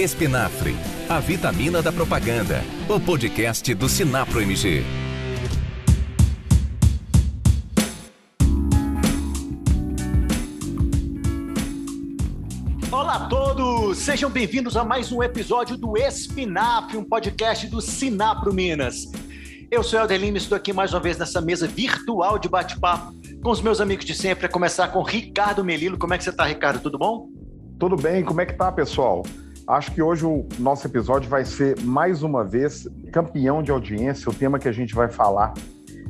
Espinafre, a vitamina da propaganda. O podcast do Sinapro MG. Olá a todos! Sejam bem-vindos a mais um episódio do Espinafre, um podcast do Sinapro Minas. Eu sou Helder Lima e estou aqui mais uma vez nessa mesa virtual de bate-papo com os meus amigos de sempre, a começar com Ricardo Melilo. Como é que você está, Ricardo? Tudo bom? Tudo bem, como é que tá, pessoal? Acho que hoje o nosso episódio vai ser, mais uma vez, campeão de audiência. O tema que a gente vai falar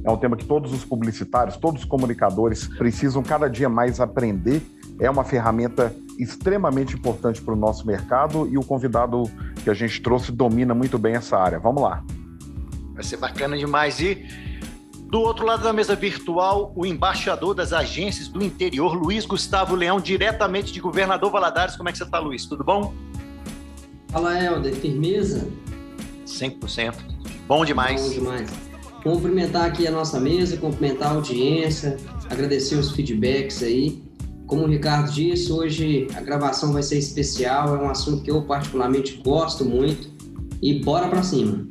é um tema que todos os publicitários, todos os comunicadores precisam cada dia mais aprender. É uma ferramenta extremamente importante para o nosso mercado e o convidado que a gente trouxe domina muito bem essa área. Vamos lá. Vai ser bacana demais. E do outro lado da mesa virtual, o embaixador das agências do interior, Luiz Gustavo Leão, diretamente de Governador Valadares. Como é que você está, Luiz? Tudo bom? Fala, Helder. Firmeza? 100%. Bom demais. Bom demais. Cumprimentar aqui a nossa mesa, cumprimentar a audiência, agradecer os feedbacks aí. Como o Ricardo disse, hoje a gravação vai ser especial, é um assunto que eu particularmente gosto muito. E bora para cima.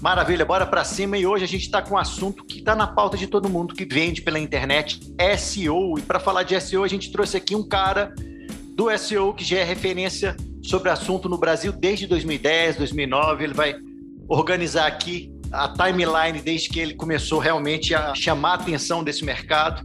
Maravilha, bora para cima e hoje a gente está com um assunto que está na pauta de todo mundo que vende pela internet, SEO. E para falar de SEO, a gente trouxe aqui um cara do SEO que já é referência sobre o assunto no Brasil desde 2010, 2009. Ele vai organizar aqui a timeline desde que ele começou realmente a chamar a atenção desse mercado.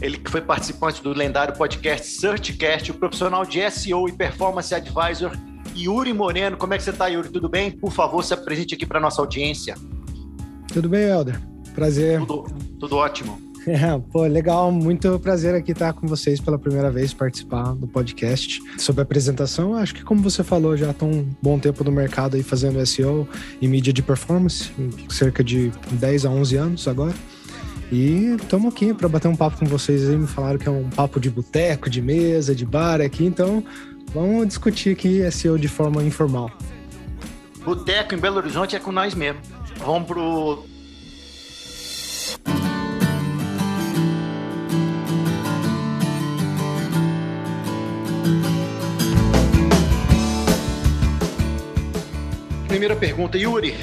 Ele que foi participante do lendário podcast Searchcast, o profissional de SEO e Performance Advisor Yuri Moreno. Como é que você está, Yuri? Tudo bem? Por favor, se apresente aqui para nossa audiência. Tudo bem, Helder? Prazer. Tudo, tudo ótimo. É, pô, legal, muito prazer aqui estar com vocês pela primeira vez, participar do podcast. Sobre a apresentação, acho que como você falou, já estão um bom tempo no mercado aí fazendo SEO e mídia de performance, cerca de 10 a 11 anos agora. E estamos aqui para bater um papo com vocês aí. Me falaram que é um papo de boteco, de mesa, de bar aqui, então Vamos discutir aqui SEO de forma informal. Boteco em Belo Horizonte é com nós mesmo. Vamos pro. Primeira pergunta, Yuri.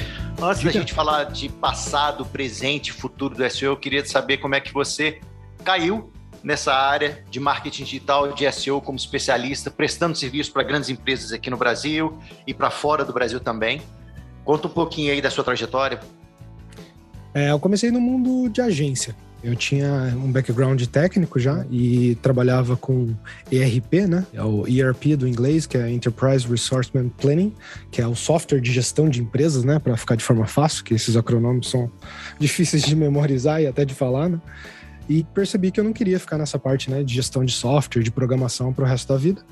Antes Diga. da gente falar de passado, presente, futuro do SEO, eu queria saber como é que você caiu nessa área de marketing digital, de SEO como especialista, prestando serviço para grandes empresas aqui no Brasil e para fora do Brasil também. Conta um pouquinho aí da sua trajetória. É, eu comecei no mundo de agência. Eu tinha um background técnico já e trabalhava com ERP, né? É o ERP do inglês, que é Enterprise Resource Planning, que é o software de gestão de empresas, né? Para ficar de forma fácil, que esses acronômicos são difíceis de memorizar e até de falar, né? e percebi que eu não queria ficar nessa parte né, de gestão de software, de programação para o resto da vida.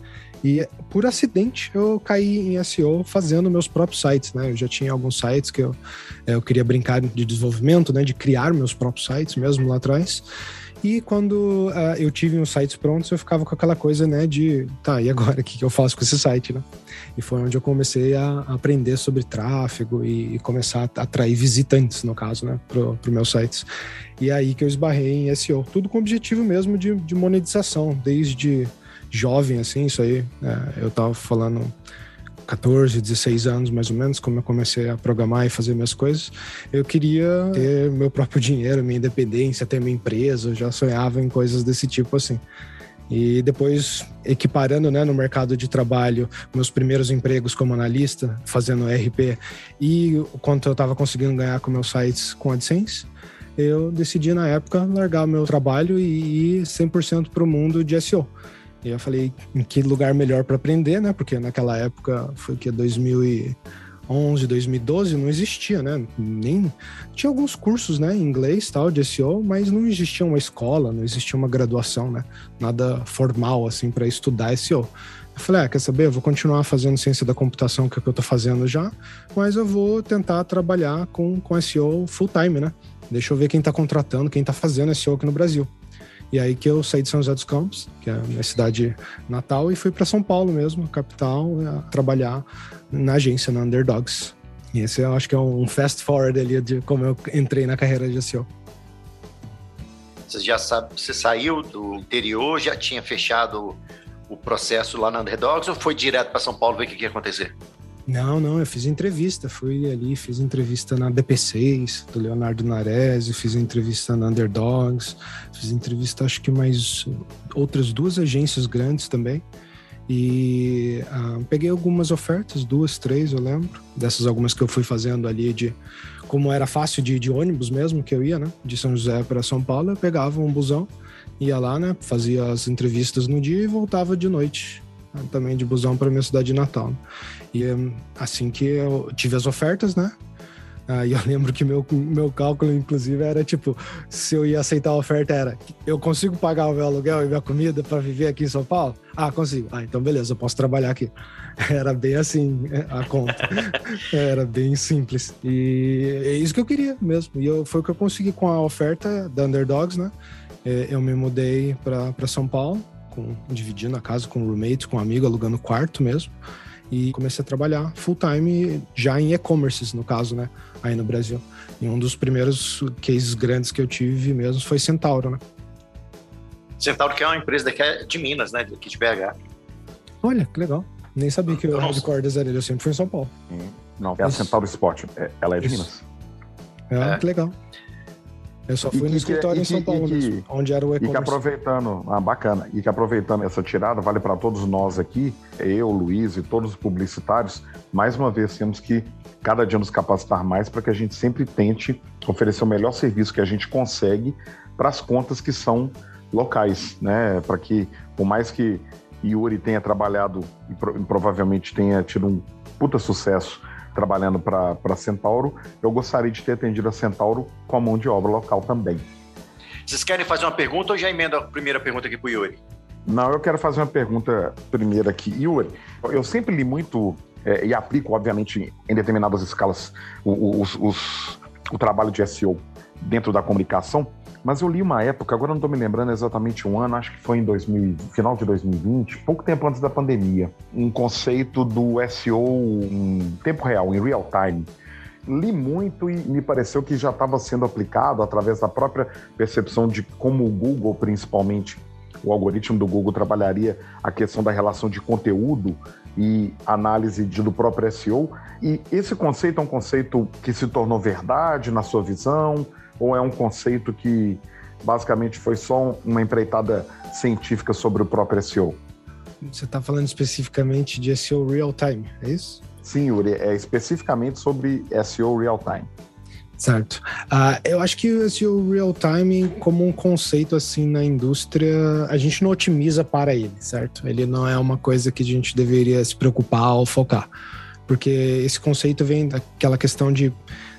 E por acidente eu caí em SEO fazendo meus próprios sites, né? Eu já tinha alguns sites que eu, é, eu queria brincar de desenvolvimento, né? De criar meus próprios sites mesmo lá atrás. E quando uh, eu tive os sites prontos, eu ficava com aquela coisa, né, de, tá, e agora, o que, eu faço com esse site, né? E foi onde eu comecei a aprender sobre tráfego e, e começar a atrair visitantes, no caso, né, pro meus sites. E é aí que eu esbarrei em SEO. Tudo com o objetivo mesmo de, de monetização, desde jovem, assim, isso aí, né, eu tava falando 14, 16 anos mais ou menos, como eu comecei a programar e fazer minhas coisas, eu queria ter meu próprio dinheiro, minha independência, ter minha empresa, eu já sonhava em coisas desse tipo assim. E depois, equiparando né, no mercado de trabalho, meus primeiros empregos como analista, fazendo RP, e quanto eu estava conseguindo ganhar com meus sites com AdSense, eu decidi na época largar meu trabalho e ir 100% para o mundo de SEO. E eu falei, em que lugar melhor para aprender, né? Porque naquela época foi que 2011, 2012 não existia, né? Nem tinha alguns cursos, né, em inglês, tal, de SEO, mas não existia uma escola, não existia uma graduação, né? Nada formal assim para estudar SEO. Eu falei, ah, quer saber? Eu vou continuar fazendo ciência da computação, que é o que eu tô fazendo já, mas eu vou tentar trabalhar com, com SEO full time, né? Deixa eu ver quem tá contratando, quem tá fazendo SEO aqui no Brasil. E aí que eu saí de São José dos Campos, que é a minha cidade natal, e fui para São Paulo mesmo, capital, trabalhar na agência, na Underdogs. E esse eu acho que é um fast forward ali de como eu entrei na carreira de SEO. Você já sabe, você saiu do interior, já tinha fechado o processo lá na Underdogs ou foi direto para São Paulo ver o que, que ia acontecer? Não, não, eu fiz entrevista, fui ali, fiz entrevista na DP6, do Leonardo Nares, fiz entrevista na Underdogs, fiz entrevista acho que mais outras duas agências grandes também. E ah, peguei algumas ofertas, duas, três, eu lembro, dessas algumas que eu fui fazendo ali de como era fácil de, de ônibus mesmo que eu ia, né, de São José para São Paulo, eu pegava um busão, ia lá, né, fazia as entrevistas no dia e voltava de noite também de busão para minha cidade de Natal. E assim que eu tive as ofertas, né? Aí eu lembro que meu, meu cálculo, inclusive, era tipo: se eu ia aceitar a oferta, era eu consigo pagar o meu aluguel e minha comida para viver aqui em São Paulo? Ah, consigo. Ah, então beleza, eu posso trabalhar aqui. Era bem assim a conta. era bem simples. E é isso que eu queria mesmo. E eu, foi o que eu consegui com a oferta da Underdogs, né? É, eu me mudei para São Paulo com, dividindo a casa com roommates, com um amigo, alugando quarto mesmo. E comecei a trabalhar full time já em e-commerces, no caso, né? Aí no Brasil. E um dos primeiros cases grandes que eu tive mesmo foi Centauro, né? Centauro que é uma empresa daqui é de Minas, né? Aqui de BH. Olha, que legal. Nem sabia que o headquarters era Eu sempre fui em São Paulo. Não, é a Centauro Sport. É, ela é de Isso. Minas. É, é, que legal. Eu só fui e no que, escritório em São Paulo, que, mesmo, onde era o e-commerce. E que aproveitando, ah, bacana, e que aproveitando essa tirada, vale para todos nós aqui, eu, Luiz e todos os publicitários, mais uma vez temos que cada dia nos capacitar mais para que a gente sempre tente oferecer o melhor serviço que a gente consegue para as contas que são locais, né? Para que, por mais que Yuri tenha trabalhado e provavelmente tenha tido um puta sucesso trabalhando para Centauro, eu gostaria de ter atendido a Centauro com a mão de obra local também. Vocês querem fazer uma pergunta ou já emenda a primeira pergunta aqui para o Yuri? Não, eu quero fazer uma pergunta primeiro aqui. Yuri, eu sempre li muito é, e aplico, obviamente, em determinadas escalas, os, os, o trabalho de SEO dentro da comunicação, mas eu li uma época, agora não estou me lembrando exatamente um ano, acho que foi em 2000, final de 2020, pouco tempo antes da pandemia, um conceito do SEO em tempo real, em real time. Li muito e me pareceu que já estava sendo aplicado através da própria percepção de como o Google, principalmente, o algoritmo do Google trabalharia a questão da relação de conteúdo e análise de, do próprio SEO. E esse conceito é um conceito que se tornou verdade na sua visão? Ou é um conceito que basicamente foi só uma empreitada científica sobre o próprio SEO? Você está falando especificamente de SEO real time, é isso? Sim, Yuri, é especificamente sobre SEO real time. Certo. Uh, eu acho que o SEO real time, como um conceito assim na indústria, a gente não otimiza para ele, certo? Ele não é uma coisa que a gente deveria se preocupar ou focar, porque esse conceito vem daquela questão de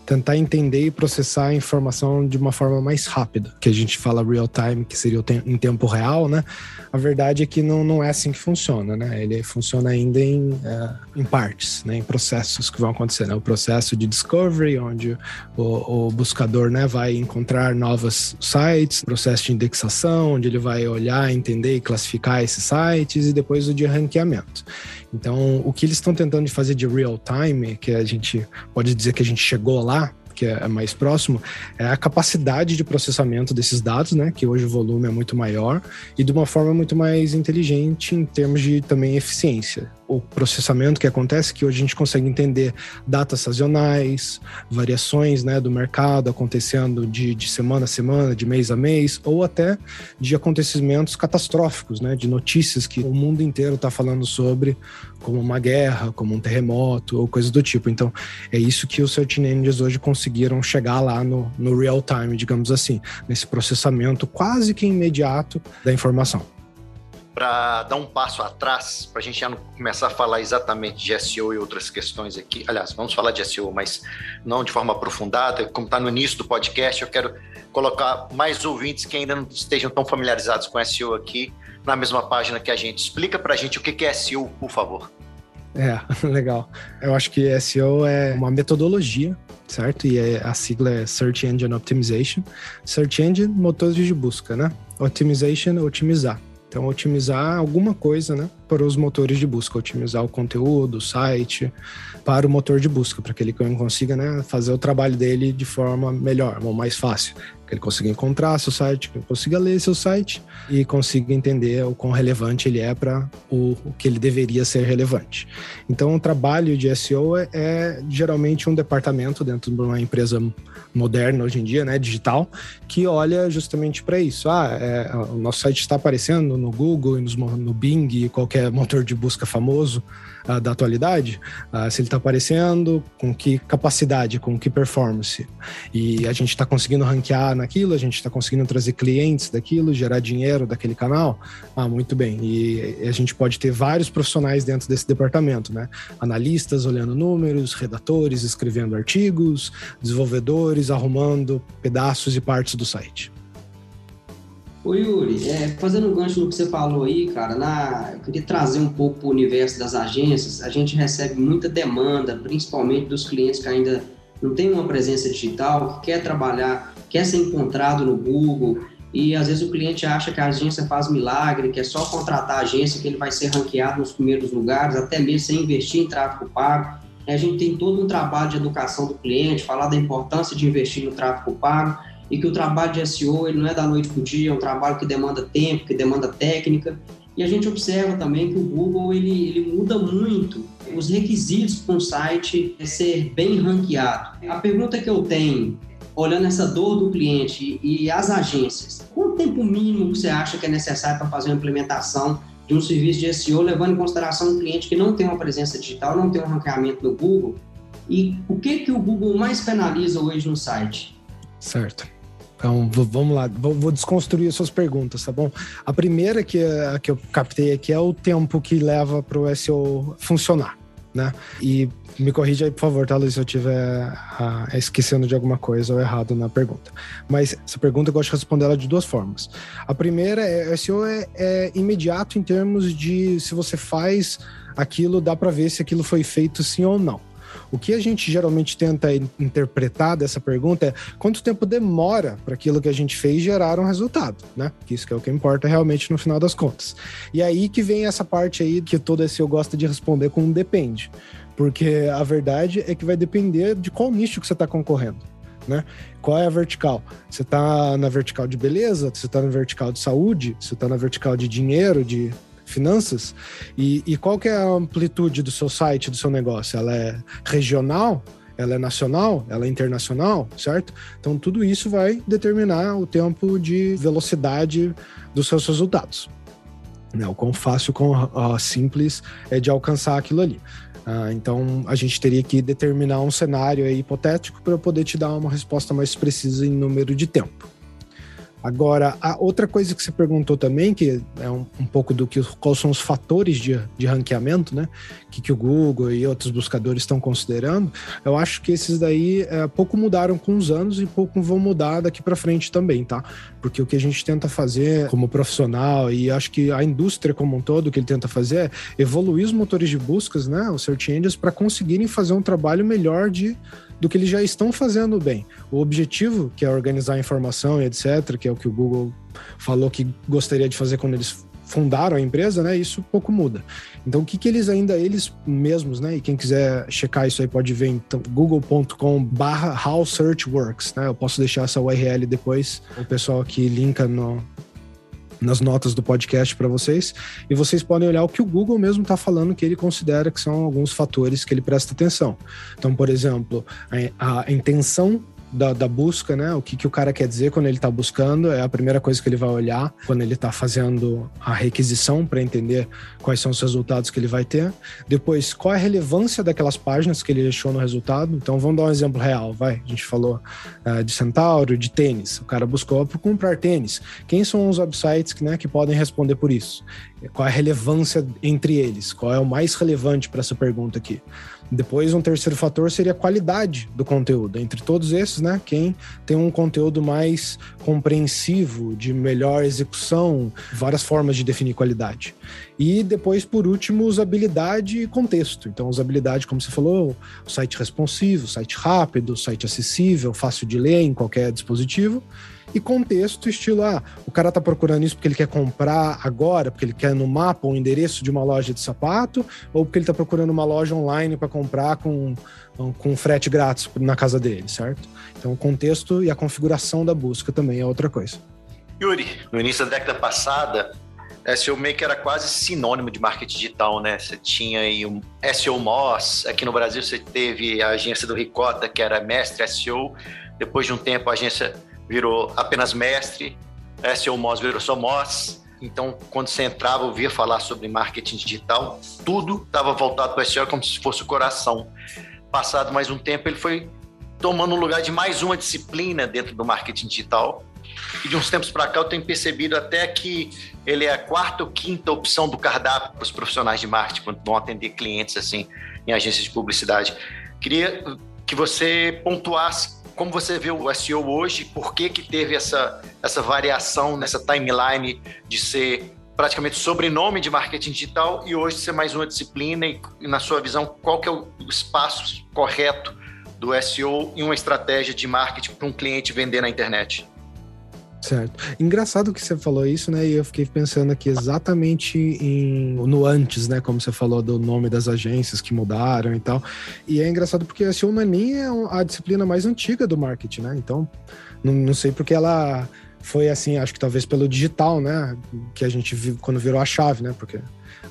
tentar entender e processar a informação de uma forma mais rápida, que a gente fala real time, que seria em tempo real, né? A verdade é que não, não é assim que funciona, né? Ele funciona ainda em, uh, em partes, né? em processos que vão acontecer. Né? O processo de discovery, onde o, o buscador né, vai encontrar novos sites, processo de indexação, onde ele vai olhar, entender e classificar esses sites, e depois o de ranqueamento. Então, o que eles estão tentando fazer de real time, que a gente pode dizer que a gente chegou lá, que é mais próximo, é a capacidade de processamento desses dados, né? Que hoje o volume é muito maior e de uma forma muito mais inteligente em termos de também eficiência o processamento que acontece, que hoje a gente consegue entender datas sazonais, variações né, do mercado acontecendo de, de semana a semana, de mês a mês, ou até de acontecimentos catastróficos, né, de notícias que o mundo inteiro está falando sobre, como uma guerra, como um terremoto, ou coisas do tipo. Então, é isso que os Search Engines hoje conseguiram chegar lá no, no real time, digamos assim, nesse processamento quase que imediato da informação para dar um passo atrás, para a gente já não começar a falar exatamente de SEO e outras questões aqui. Aliás, vamos falar de SEO, mas não de forma aprofundada. Como está no início do podcast, eu quero colocar mais ouvintes que ainda não estejam tão familiarizados com SEO aqui na mesma página que a gente. Explica para a gente o que é SEO, por favor. É, legal. Eu acho que SEO é uma metodologia, certo? E é, a sigla é Search Engine Optimization. Search Engine, motores de busca, né? Optimization, otimizar. Então, otimizar alguma coisa, né, para os motores de busca, otimizar o conteúdo, o site, para o motor de busca, para que ele consiga, né, fazer o trabalho dele de forma melhor ou mais fácil. Que ele consiga encontrar seu site, que ele consiga ler seu site e consiga entender o quão relevante ele é para o, o, que ele deveria ser relevante. Então, o trabalho de SEO é, é, geralmente um departamento dentro de uma empresa moderna hoje em dia, né, digital, que olha justamente para isso. Ah, é, o nosso site está aparecendo no Google e no Bing qualquer motor de busca famoso uh, da atualidade, uh, se ele está aparecendo, com que capacidade, com que performance. E a gente está conseguindo ranquear naquilo, a gente está conseguindo trazer clientes daquilo, gerar dinheiro daquele canal. Ah, muito bem. E a gente pode ter vários profissionais dentro desse departamento, né? Analistas olhando números, redatores escrevendo artigos, desenvolvedores arrumando pedaços e partes do site. Ô Yuri, é, fazendo um gancho no que você falou aí, cara, na, eu queria trazer um pouco para o universo das agências. A gente recebe muita demanda, principalmente dos clientes que ainda não têm uma presença digital, que quer trabalhar, quer ser encontrado no Google, e às vezes o cliente acha que a agência faz milagre, que é só contratar a agência que ele vai ser ranqueado nos primeiros lugares, até mesmo sem investir em tráfego pago. A gente tem todo um trabalho de educação do cliente, falar da importância de investir no tráfego pago e que o trabalho de SEO ele não é da noite para o dia, é um trabalho que demanda tempo, que demanda técnica. E a gente observa também que o Google ele, ele muda muito os requisitos para um site ser bem ranqueado. A pergunta que eu tenho, olhando essa dor do cliente e as agências, quanto tempo mínimo você acha que é necessário para fazer uma implementação de um serviço de SEO, levando em consideração um cliente que não tem uma presença digital, não tem um ranqueamento no Google? E o que, que o Google mais penaliza hoje no site? Certo. Então, vamos lá, vou desconstruir as suas perguntas, tá bom? A primeira que, a que eu captei aqui é o tempo que leva para o SEO funcionar, né? E me corrija aí, por favor, tá, Luiz, se eu estiver ah, esquecendo de alguma coisa ou errado na pergunta. Mas essa pergunta eu gosto de responder ela de duas formas. A primeira é, SEO é, é imediato em termos de se você faz aquilo, dá para ver se aquilo foi feito sim ou não. O que a gente geralmente tenta interpretar dessa pergunta é quanto tempo demora para aquilo que a gente fez gerar um resultado, né? Que isso que é o que importa realmente no final das contas. E aí que vem essa parte aí que todo esse eu gosto de responder com depende. Porque a verdade é que vai depender de qual nicho que você está concorrendo. Né? Qual é a vertical? Você está na vertical de beleza? Você está na vertical de saúde? Você está na vertical de dinheiro, de finanças. E, e qual que é a amplitude do seu site, do seu negócio? Ela é regional? Ela é nacional? Ela é internacional? Certo? Então, tudo isso vai determinar o tempo de velocidade dos seus resultados. Né? O quão fácil, quão uh, simples é de alcançar aquilo ali. Uh, então, a gente teria que determinar um cenário hipotético para eu poder te dar uma resposta mais precisa em número de tempo. Agora, a outra coisa que você perguntou também, que é um, um pouco do que quais são os fatores de, de ranqueamento, né? Que, que o Google e outros buscadores estão considerando, eu acho que esses daí é, pouco mudaram com os anos e pouco vão mudar daqui para frente também, tá? Porque o que a gente tenta fazer como profissional e acho que a indústria como um todo, o que ele tenta fazer é evoluir os motores de buscas, né? Os search engines, para conseguirem fazer um trabalho melhor de do que eles já estão fazendo bem. O objetivo, que é organizar a informação e etc., que é o que o Google falou que gostaria de fazer quando eles fundaram a empresa, né? Isso pouco muda. Então, o que, que eles ainda, eles mesmos, né? E quem quiser checar isso aí pode ver então, google.com/barra how search works, né? Eu posso deixar essa URL depois, o pessoal que linka no, nas notas do podcast para vocês. E vocês podem olhar o que o Google mesmo está falando que ele considera que são alguns fatores que ele presta atenção. Então, por exemplo, a, a intenção da, da, busca, né? O que, que o cara quer dizer quando ele está buscando é a primeira coisa que ele vai olhar quando ele está fazendo a requisição para entender quais são os resultados que ele vai ter. Depois, qual é a relevância daquelas páginas que ele deixou no resultado. Então, vamos dar um exemplo real, vai. A gente falou uh, de Centauro, de tênis. O cara buscou para comprar tênis. Quem são os websites que, né, que podem responder por isso? Qual é a relevância entre eles? Qual é o mais relevante para essa pergunta aqui? Depois, um terceiro fator seria a qualidade do conteúdo. Entre todos esses, né? Quem tem um conteúdo mais compreensivo, de melhor execução, várias formas de definir qualidade. E depois, por último, usabilidade e contexto. Então, usabilidade, como você falou, site responsivo, site rápido, site acessível, fácil de ler em qualquer dispositivo e contexto, estilo, ah, o cara tá procurando isso porque ele quer comprar agora, porque ele quer no mapa o endereço de uma loja de sapato, ou porque ele tá procurando uma loja online para comprar com, com frete grátis na casa dele, certo? Então, o contexto e a configuração da busca também é outra coisa. Yuri, no início da década passada, SEO Maker era quase sinônimo de marketing digital, né? Você tinha aí um SEO Moss, aqui no Brasil você teve a agência do Ricota, que era Mestre SEO. Depois de um tempo a agência virou apenas Mestre, SEO Moss virou só Moss. Então, quando você entrava, ouvia falar sobre marketing digital, tudo estava voltado para o SEO como se fosse o coração. Passado mais um tempo, ele foi tomando o lugar de mais uma disciplina dentro do marketing digital. E de uns tempos para cá eu tenho percebido até que ele é a quarta ou quinta opção do cardápio para os profissionais de marketing quando vão atender clientes assim em agências de publicidade. Queria que você pontuasse como você vê o SEO hoje, por que, que teve essa, essa variação nessa timeline de ser praticamente sobrenome de marketing digital e hoje ser mais uma disciplina e, na sua visão, qual que é o espaço correto do SEO em uma estratégia de marketing para um cliente vender na internet? Certo. Engraçado que você falou isso, né? E eu fiquei pensando aqui exatamente em, no antes, né? Como você falou do nome das agências que mudaram e tal. E é engraçado porque a SEO não é nem a disciplina mais antiga do marketing, né? Então, não, não sei porque ela foi assim, acho que talvez pelo digital, né? Que a gente viu quando virou a chave, né? Porque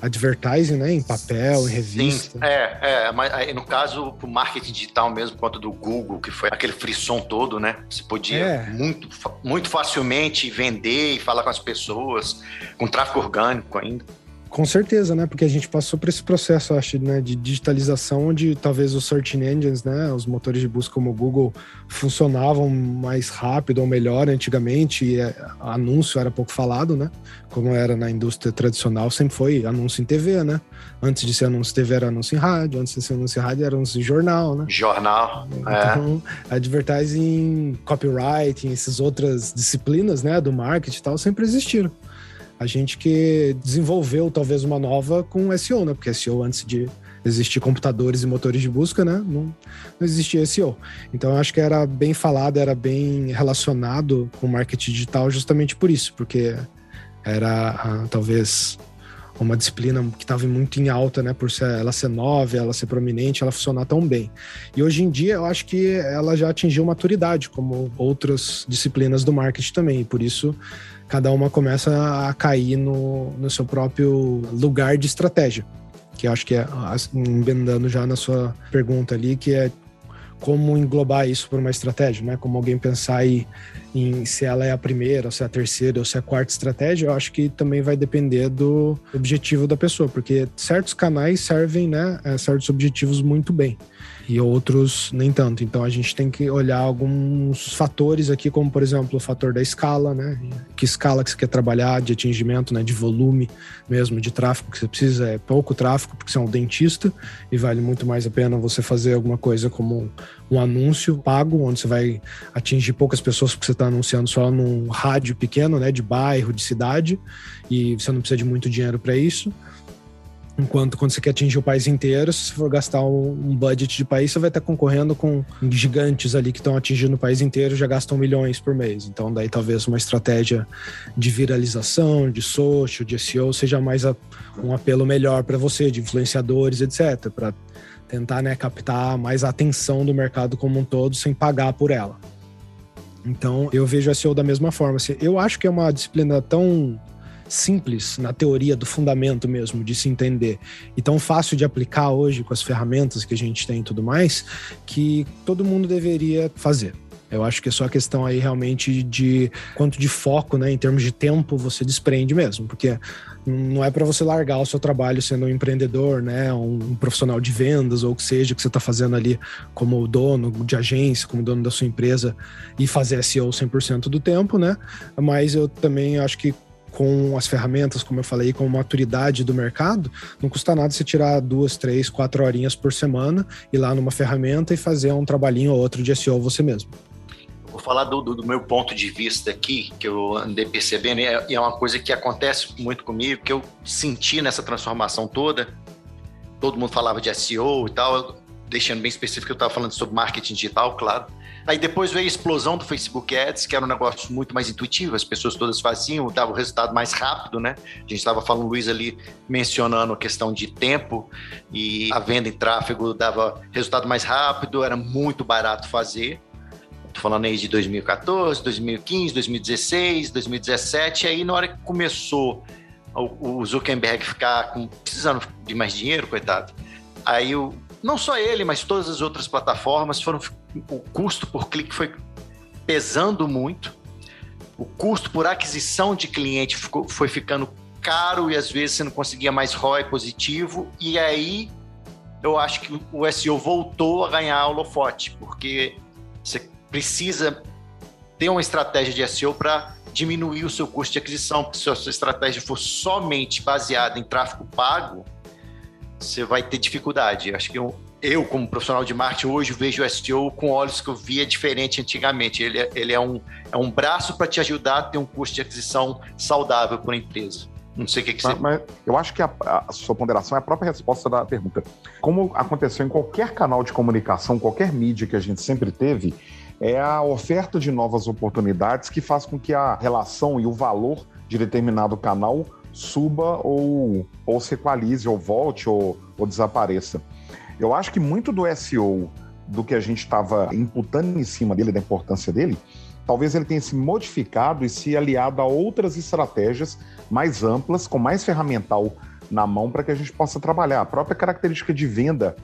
advertising, né? Em papel, em revista. Sim, é, é, mas aí, no caso, o marketing digital mesmo, quanto do Google, que foi aquele frisson todo, né? Você podia é. muito, muito facilmente vender e falar com as pessoas, com tráfego orgânico ainda. Com certeza, né? Porque a gente passou por esse processo, acho, né, de digitalização, onde talvez os search engines, né, os motores de busca como o Google, funcionavam mais rápido ou melhor antigamente, e é, anúncio era pouco falado, né? Como era na indústria tradicional, sempre foi anúncio em TV, né? Antes de ser anúncio em TV era anúncio em rádio, antes de ser anúncio em rádio era anúncio em jornal, né? Jornal, Então, é. advertising, copywriting, essas outras disciplinas, né, do marketing e tal, sempre existiram a gente que desenvolveu talvez uma nova com SEO, né? Porque SEO antes de existir computadores e motores de busca, né? Não, não existia SEO. Então eu acho que era bem falado, era bem relacionado com marketing digital justamente por isso, porque era ah, talvez uma disciplina que estava muito em alta, né? Por ela ser nova, ela ser prominente, ela funcionar tão bem. E hoje em dia eu acho que ela já atingiu maturidade, como outras disciplinas do marketing também. E por isso cada uma começa a cair no, no seu próprio lugar de estratégia. Que acho que é, emendando já na sua pergunta ali, que é como englobar isso por uma estratégia, né? Como alguém pensar aí em se ela é a primeira, ou se é a terceira, ou se é a quarta estratégia, eu acho que também vai depender do objetivo da pessoa, porque certos canais servem, né, a certos objetivos muito bem e outros nem tanto. Então a gente tem que olhar alguns fatores aqui, como por exemplo o fator da escala, né? Que escala que você quer trabalhar de atingimento, né? De volume mesmo, de tráfego que você precisa. É pouco tráfego porque você é um dentista e vale muito mais a pena você fazer alguma coisa como um anúncio pago, onde você vai atingir poucas pessoas porque você está anunciando só num rádio pequeno, né? De bairro, de cidade e você não precisa de muito dinheiro para isso. Enquanto quando você quer atingir o país inteiro, se for gastar um budget de país, você vai estar concorrendo com gigantes ali que estão atingindo o país inteiro já gastam milhões por mês. Então, daí talvez uma estratégia de viralização, de social, de SEO seja mais a, um apelo melhor para você, de influenciadores, etc., para tentar né, captar mais atenção do mercado como um todo sem pagar por ela. Então, eu vejo a SEO da mesma forma. Eu acho que é uma disciplina tão simples na teoria do fundamento mesmo, de se entender, e tão fácil de aplicar hoje com as ferramentas que a gente tem e tudo mais, que todo mundo deveria fazer. Eu acho que é só a questão aí realmente de quanto de foco, né, em termos de tempo você desprende mesmo, porque não é para você largar o seu trabalho sendo um empreendedor, né, um, profissional de vendas ou o que seja que você está fazendo ali como dono de agência, como dono da sua empresa e fazer SEO 100% do tempo, né? Mas eu também acho que com as ferramentas, como eu falei, com a maturidade do mercado, não custa nada você tirar duas, três, quatro horinhas por semana, ir lá numa ferramenta e fazer um trabalhinho ou outro de SEO você mesmo. Vou falar do, do, do meu ponto de vista aqui, que eu andei percebendo, e é, é uma coisa que acontece muito comigo, que eu senti nessa transformação toda. Todo mundo falava de SEO e tal, deixando bem específico, eu estava falando sobre marketing digital, claro Aí depois veio a explosão do Facebook Ads, que era um negócio muito mais intuitivo, as pessoas todas faziam, dava o resultado mais rápido, né? A gente estava falando, Luiz ali mencionando a questão de tempo e a venda em tráfego dava resultado mais rápido, era muito barato fazer. Tô falando aí de 2014, 2015, 2016, 2017, aí na hora que começou o Zuckerberg ficar com, precisando de mais dinheiro, coitado, aí o, não só ele, mas todas as outras plataformas foram o custo por clique foi pesando muito, o custo por aquisição de cliente ficou, foi ficando caro e às vezes você não conseguia mais ROI positivo, e aí eu acho que o SEO voltou a ganhar holofote, porque você precisa ter uma estratégia de SEO para diminuir o seu custo de aquisição, porque se a sua estratégia for somente baseada em tráfego pago, você vai ter dificuldade. Acho que eu, eu, como profissional de marketing, hoje vejo o SEO com olhos que eu via diferente antigamente. Ele, é, ele é, um, é um braço para te ajudar a ter um custo de aquisição saudável para a empresa. Não sei o que, que você... mas eu acho que a, a, sua ponderação é a própria resposta da pergunta. Como aconteceu em qualquer canal de comunicação, qualquer mídia que a gente sempre teve, é a oferta de novas oportunidades que faz com que a relação e o valor de determinado canal suba ou, ou se equalize, ou volte, ou, ou desapareça. Eu acho que muito do SEO, do que a gente estava imputando em cima dele, da importância dele, talvez ele tenha se modificado e se aliado a outras estratégias mais amplas, com mais ferramental na mão para que a gente possa trabalhar. A própria característica de venda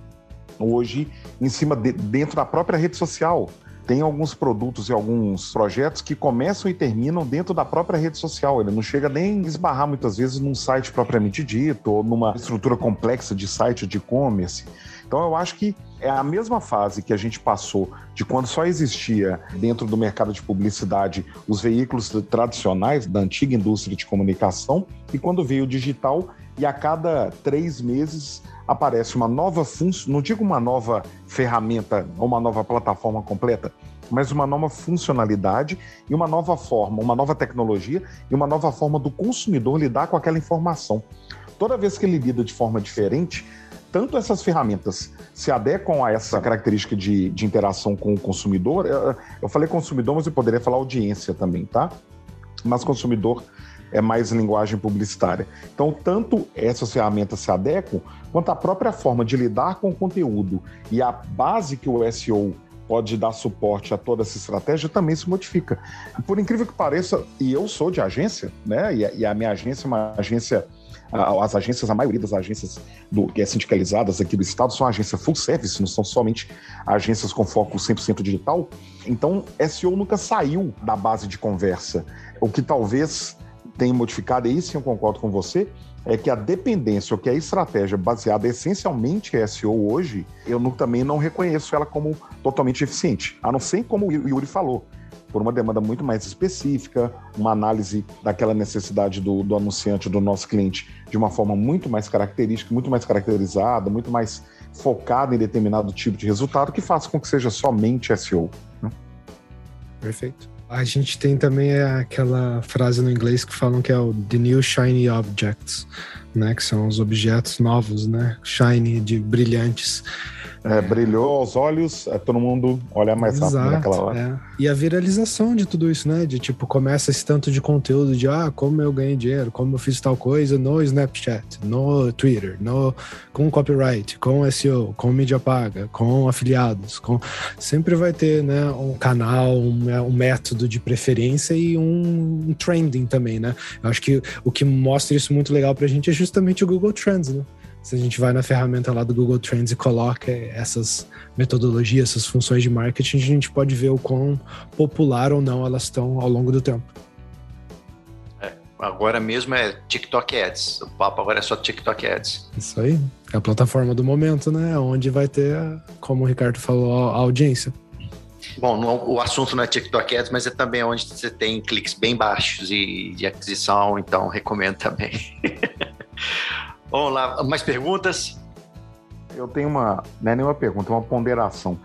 hoje em cima de, dentro da própria rede social. Tem alguns produtos e alguns projetos que começam e terminam dentro da própria rede social. Ele não chega nem a esbarrar muitas vezes num site propriamente dito ou numa estrutura complexa de site de e-commerce. Então eu acho que é a mesma fase que a gente passou de quando só existia dentro do mercado de publicidade os veículos tradicionais da antiga indústria de comunicação e quando veio o digital e a cada três meses aparece uma nova função, não digo uma nova ferramenta ou uma nova plataforma completa, mas uma nova funcionalidade e uma nova forma, uma nova tecnologia e uma nova forma do consumidor lidar com aquela informação. Toda vez que ele lida de forma diferente, tanto essas ferramentas se adequam a essa característica de, de interação com o consumidor. Eu, eu falei consumidor, mas eu poderia falar audiência também, tá? Mas consumidor é mais linguagem publicitária. Então, tanto essas ferramentas se adequam, quanto a própria forma de lidar com o conteúdo e a base que o SEO pode dar suporte a toda essa estratégia também se modifica. Por incrível que pareça, e eu sou de agência, né? E a, e a minha agência é uma agência as agências, a maioria das agências do, que é sindicalizadas aqui do estado são agências full service, não são somente agências com foco 100% digital. Então, SEO nunca saiu da base de conversa. O que talvez tem modificado, e sim eu concordo com você, é que a dependência, ou que a estratégia baseada essencialmente em SEO hoje, eu não, também não reconheço ela como totalmente eficiente. A não ser como o Yuri falou, por uma demanda muito mais específica, uma análise daquela necessidade do, do anunciante, do nosso cliente, de uma forma muito mais característica, muito mais caracterizada, muito mais focada em determinado tipo de resultado, que faça com que seja somente SEO. Né? Perfeito. A gente tem também aquela frase no inglês que falam que é o The New Shiny Objects, né? Que são os objetos novos, né? Shiny, de brilhantes. É, brilhou aos olhos, é, todo mundo olha mais Exato, rápido naquela hora. É. E a viralização de tudo isso, né? De tipo, começa esse tanto de conteúdo de ah, como eu ganhei dinheiro, como eu fiz tal coisa no Snapchat, no Twitter, no, com copyright, com SEO, com mídia paga, com afiliados, com. Sempre vai ter, né, um canal, um, um método de preferência e um, um trending também, né? Eu acho que o que mostra isso muito legal pra gente é justamente o Google Trends, né? Se a gente vai na ferramenta lá do Google Trends e coloca essas metodologias, essas funções de marketing, a gente pode ver o quão popular ou não elas estão ao longo do tempo. É, agora mesmo é TikTok Ads. O papo agora é só TikTok Ads. Isso aí. É a plataforma do momento, né? Onde vai ter, como o Ricardo falou, a audiência. Bom, não, o assunto não é TikTok Ads, mas é também onde você tem cliques bem baixos e de aquisição, então recomendo também. Vamos lá, mais perguntas? Eu tenho uma, não é nenhuma pergunta, é uma ponderação.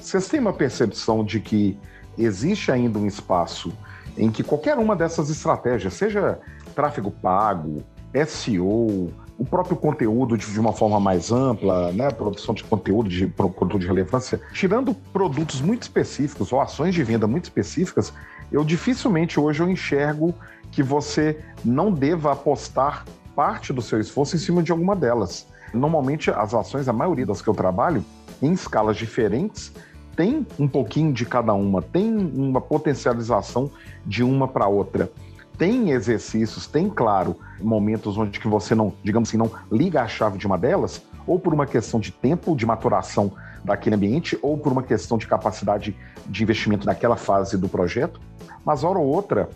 Vocês têm uma percepção de que existe ainda um espaço em que qualquer uma dessas estratégias, seja tráfego pago, SEO, o próprio conteúdo de, uma forma mais ampla, né? Produção de conteúdo de produto de relevância, tirando produtos muito específicos ou ações de venda muito específicas, eu dificilmente hoje eu enxergo que você não deva apostar parte do seu esforço em cima de alguma delas. Normalmente, as ações, a maioria das que eu trabalho, em escalas diferentes, tem um pouquinho de cada uma, tem uma potencialização de uma para outra. Tem exercícios, tem, claro, momentos onde que você não, digamos assim, não liga a chave de uma delas, ou por uma questão de tempo de maturação daquele ambiente, ou por uma questão de capacidade de investimento naquela fase do projeto. Mas, hora ou outra,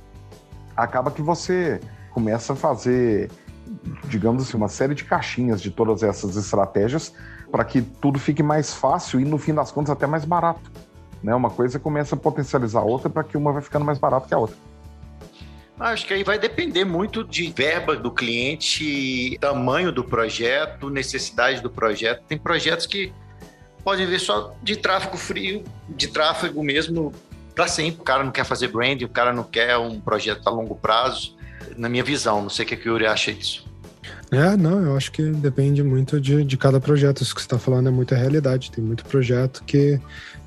acaba que você começa a fazer digamos assim, uma série de caixinhas de todas essas estratégias para que tudo fique mais fácil e, no fim das contas, até mais barato. Né? Uma coisa começa a potencializar a outra para que uma vai ficando mais barata que a outra. Acho que aí vai depender muito de verba do cliente, tamanho do projeto, necessidade do projeto. Tem projetos que podem ver só de tráfego frio, de tráfego mesmo para sempre. O cara não quer fazer branding, o cara não quer um projeto a longo prazo na minha visão. Não sei o que, que o Yuri acha disso. É, não, eu acho que depende muito de, de cada projeto. Isso que você está falando é muita realidade. Tem muito projeto que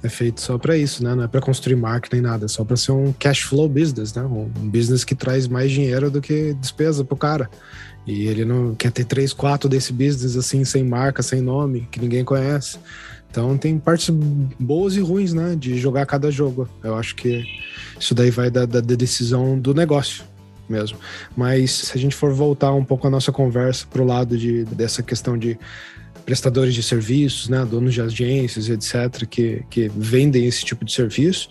é feito só para isso, né? Não é para construir marca nem nada, é só para ser um cash flow business, né? Um business que traz mais dinheiro do que despesa pro cara. E ele não quer ter três, quatro desse business assim, sem marca, sem nome, que ninguém conhece. Então tem partes boas e ruins, né? De jogar cada jogo. Eu acho que isso daí vai da, da decisão do negócio mesmo. Mas se a gente for voltar um pouco a nossa conversa para o lado de, dessa questão de prestadores de serviços, né, donos de agências, etc., que, que vendem esse tipo de serviço,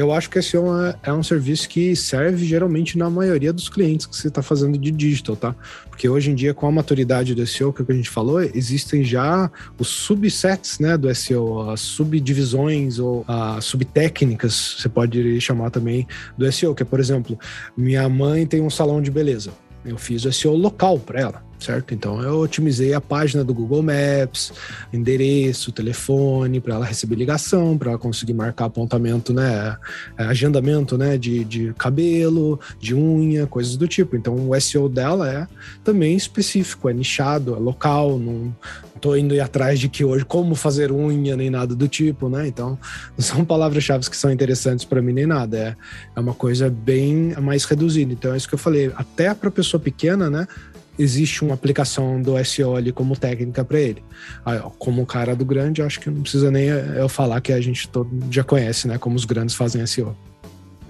eu acho que esse é, é um serviço que serve geralmente na maioria dos clientes que você está fazendo de digital, tá? Porque hoje em dia, com a maturidade do SEO, que, é que a gente falou, existem já os subsets né, do SEO, as subdivisões ou as subtécnicas, você pode chamar também, do SEO, que é, por exemplo, minha mãe tem um salão de beleza. Eu fiz o SEO local para ela certo? Então eu otimizei a página do Google Maps, endereço, telefone, para ela receber ligação, para ela conseguir marcar apontamento, né? É, agendamento, né? De, de cabelo, de unha, coisas do tipo. Então o SEO dela é também específico, é nichado, é local, não tô indo atrás de que hoje como fazer unha nem nada do tipo, né? Então não são palavras-chave que são interessantes para mim nem nada. É, é uma coisa bem mais reduzida. Então é isso que eu falei. Até para pessoa pequena, né? existe uma aplicação do SEO ali como técnica para ele. como o cara do grande, acho que não precisa nem eu falar que a gente todo já conhece, né? Como os grandes fazem SEO.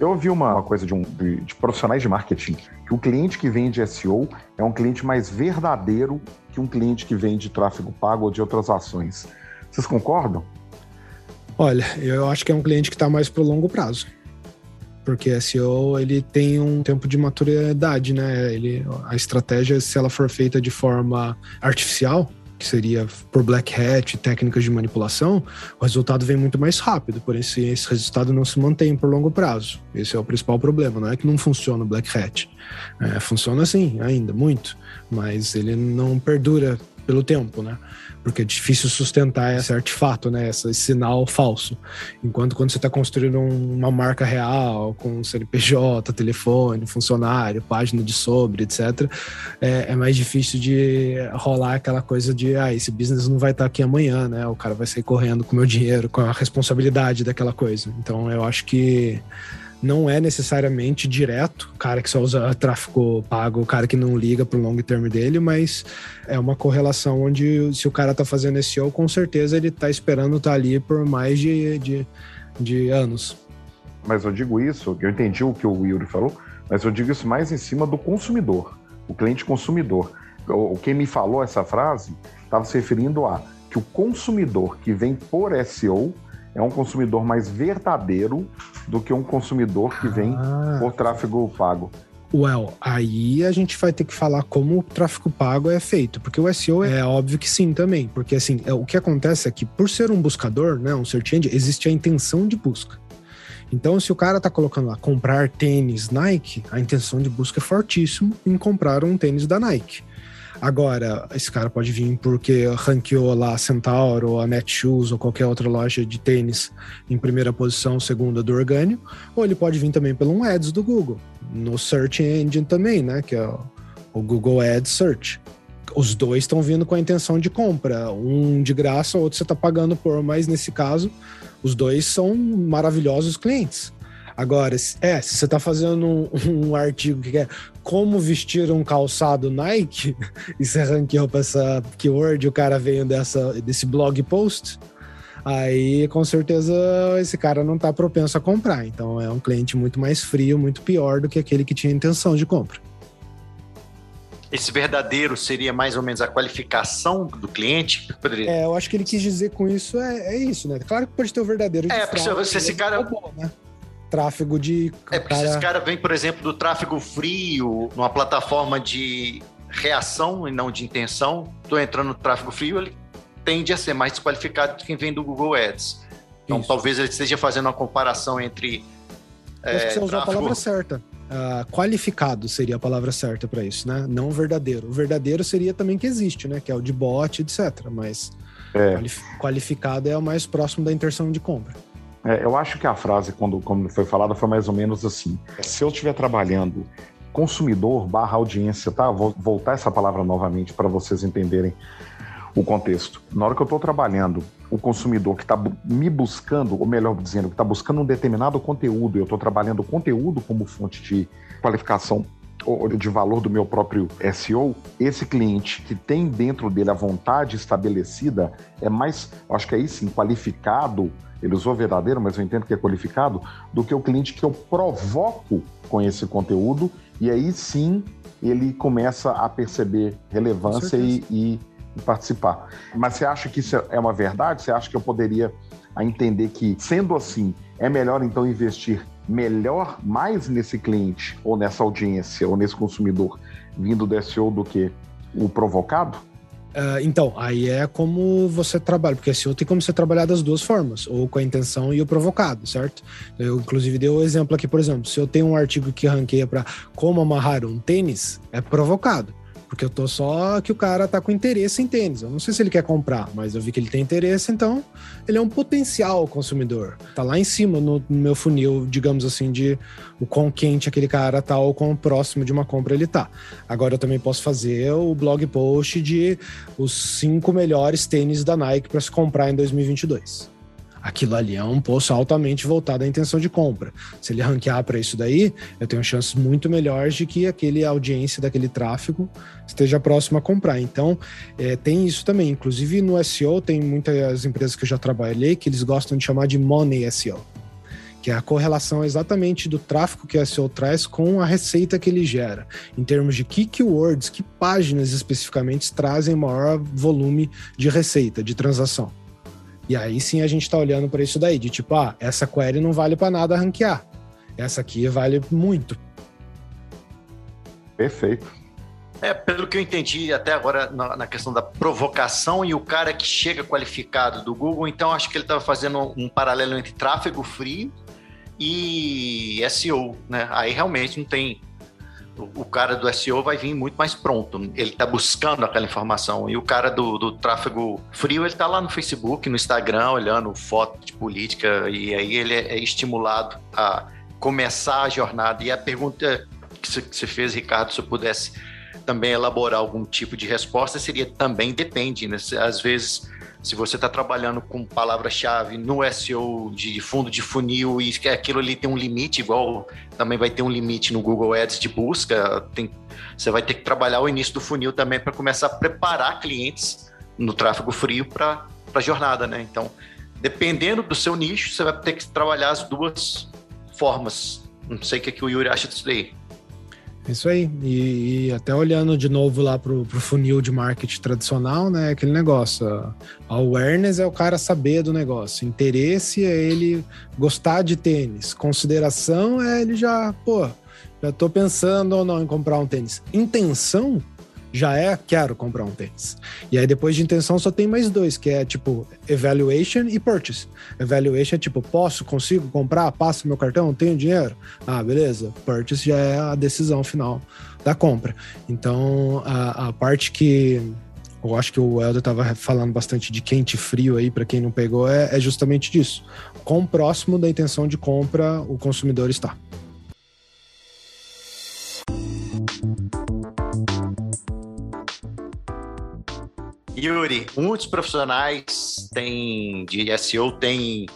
Eu ouvi uma coisa de, um, de, de profissionais de marketing, que o cliente que vende SEO é um cliente mais verdadeiro que um cliente que vende tráfego pago ou de outras ações. Vocês concordam? Olha, eu acho que é um cliente que está mais para o longo prazo porque SEO ele tem um tempo de maturidade, né? Ele, a estratégia, se ela for feita de forma artificial, que seria por black hat, técnicas de manipulação, o resultado vem muito mais rápido, por isso esse resultado não se mantém por longo prazo. Esse é o principal problema, não é que não funciona o black hat. É, funciona sim, ainda, muito, mas ele não perdura pelo tempo, né? porque é difícil sustentar esse artefato, né? Esse sinal falso. Enquanto quando você está construindo uma marca real, com CNPJ, telefone, funcionário, página de sobre, etc., é, é, mais difícil de rolar aquela coisa de, ah, esse business não vai estar tá aqui amanhã, né? O cara vai sair correndo com o meu dinheiro, com a responsabilidade daquela coisa. Então, eu acho que não é necessariamente direto, cara que só usa tráfego pago, o cara que não liga pro long term dele, mas é uma correlação onde se o cara tá fazendo SEO, com certeza ele tá esperando estar tá ali por mais de, de, de anos. Mas eu digo isso, eu entendi o que o Yuri falou, mas eu digo isso mais em cima do consumidor, o cliente consumidor. Quem me falou essa frase estava se referindo a que o consumidor que vem por SEO é um consumidor mais verdadeiro do que um consumidor que vem ah. por tráfego pago. Well, aí a gente vai ter que falar como o tráfego pago é feito, porque o SEO é óbvio que sim também, porque assim, é, o que acontece é que por ser um buscador, né, um search engine, existe a intenção de busca. Então, se o cara tá colocando lá comprar tênis Nike, a intenção de busca é fortíssimo em comprar um tênis da Nike. Agora, esse cara pode vir porque ranqueou lá a Centauro, ou a Netshoes ou qualquer outra loja de tênis em primeira posição, segunda do orgânico, ou ele pode vir também pelo um ads do Google, no search engine também, né, que é o Google Ads Search. os dois estão vindo com a intenção de compra. Um de graça, outro você está pagando por, mas nesse caso, os dois são maravilhosos clientes. Agora, é, se você está fazendo um, um, artigo que é como vestir um calçado Nike, e você ranqueou para essa keyword, o cara veio dessa, desse blog post, aí com certeza esse cara não está propenso a comprar. Então é um cliente muito mais frio, muito pior do que aquele que tinha intenção de compra. Esse verdadeiro seria mais ou menos a qualificação do cliente? Poderia... É, eu acho que ele quis dizer com isso é, é isso, né? Claro que pode ter o verdadeiro. é, porque se esse cara. Né? Tráfego de. É, porque cara... se esse cara vem, por exemplo, do tráfego frio, numa plataforma de reação e não de intenção, tô entrando no tráfego frio, ele tende a ser mais desqualificado do que quem vem do Google Ads. Então, Isso. talvez ele esteja fazendo uma comparação entre. Acho é, que você usou tráfego... a palavra certa. Uh, qualificado seria a palavra certa para isso, né? Não verdadeiro. O verdadeiro seria também que existe, né? Que é o de bot, etc. Mas é. qualificado é o mais próximo da intenção de compra. É, eu acho que a frase, quando, quando foi falada, foi mais ou menos assim: se eu estiver trabalhando consumidor barra audiência, tá? Vou voltar essa palavra novamente para vocês entenderem o contexto. Na hora que eu estou trabalhando, o consumidor que está me buscando, ou melhor dizendo, que está buscando um determinado conteúdo, eu estou trabalhando o conteúdo como fonte de qualificação ou de valor do meu próprio SEO, esse cliente que tem dentro dele a vontade estabelecida é mais, acho que aí sim, qualificado, ele usou verdadeiro, mas eu entendo que é qualificado, do que o cliente que eu provoco com esse conteúdo, e aí sim ele começa a perceber relevância e, e participar. Mas você acha que isso é uma verdade? Você acha que eu poderia entender que, sendo assim, é melhor então investir melhor mais nesse cliente, ou nessa audiência, ou nesse consumidor vindo do SEO do que o provocado? Uh, então, aí é como você trabalha, porque SEO tem como você trabalhar das duas formas, ou com a intenção e o provocado, certo? Eu, inclusive, dei o um exemplo aqui, por exemplo, se eu tenho um artigo que ranqueia para como amarrar um tênis, é provocado. Porque eu tô só que o cara tá com interesse em tênis. Eu não sei se ele quer comprar, mas eu vi que ele tem interesse, então ele é um potencial consumidor. Tá lá em cima no, no meu funil, digamos assim, de o quão quente aquele cara tá ou quão próximo de uma compra ele tá. Agora eu também posso fazer o blog post de os cinco melhores tênis da Nike para se comprar em 2022 aquilo ali é um poço altamente voltado à intenção de compra. Se ele ranquear para isso daí, eu tenho chances muito melhores de que aquele audiência daquele tráfego esteja próximo a comprar. Então, é, tem isso também. Inclusive no SEO, tem muitas empresas que eu já trabalhei que eles gostam de chamar de money SEO. Que é a correlação exatamente do tráfego que o SEO traz com a receita que ele gera, em termos de que keywords, que páginas especificamente trazem maior volume de receita, de transação. E aí sim a gente está olhando para isso daí, de tipo, ah, essa query não vale para nada ranquear. Essa aqui vale muito. Perfeito. É, pelo que eu entendi até agora na, na, questão da provocação e o cara que chega qualificado do Google, então acho que ele estava fazendo um paralelo entre tráfego frio e SEO, né? Aí realmente não tem o cara do SEO vai vir muito mais pronto. Ele está buscando aquela informação. E o cara do, do tráfego frio, ele está lá no Facebook, no Instagram, olhando foto de política. E aí ele é, estimulado a começar a jornada. E a pergunta que você fez, Ricardo, se eu pudesse também elaborar algum tipo de resposta, seria também depende. Né? Às vezes se você está trabalhando com palavra-chave no SEO de fundo de funil e aquilo ali tem um limite, igual também vai ter um limite no Google Ads de busca, tem, você vai ter que trabalhar o início do funil também para começar a preparar clientes no tráfego frio para a jornada, né? Então, dependendo do seu nicho, você vai ter que trabalhar as duas formas. Não sei o que, é que o Yuri acha disso daí. Isso aí. E, e, até olhando de novo lá pro, pro funil de marketing tradicional, né? Aquele negócio. A awareness é o cara saber do negócio. Interesse é ele gostar de tênis. Consideração é ele já, pô, já tô pensando ou não em comprar um tênis. Intenção já é quero comprar um tênis. E aí depois de intenção só tem mais dois, que é tipo evaluation e purchase. Evaluation é tipo, posso, consigo comprar, passo meu cartão, tenho dinheiro? Ah, beleza. Purchase já é a decisão final da compra. Então, a, a parte que eu acho que o Helder estava falando bastante de quente e frio aí, para quem não pegou, é, é justamente disso. Quão próximo da intenção de compra o consumidor está. Yuri, muitos profissionais têm, de SEO têm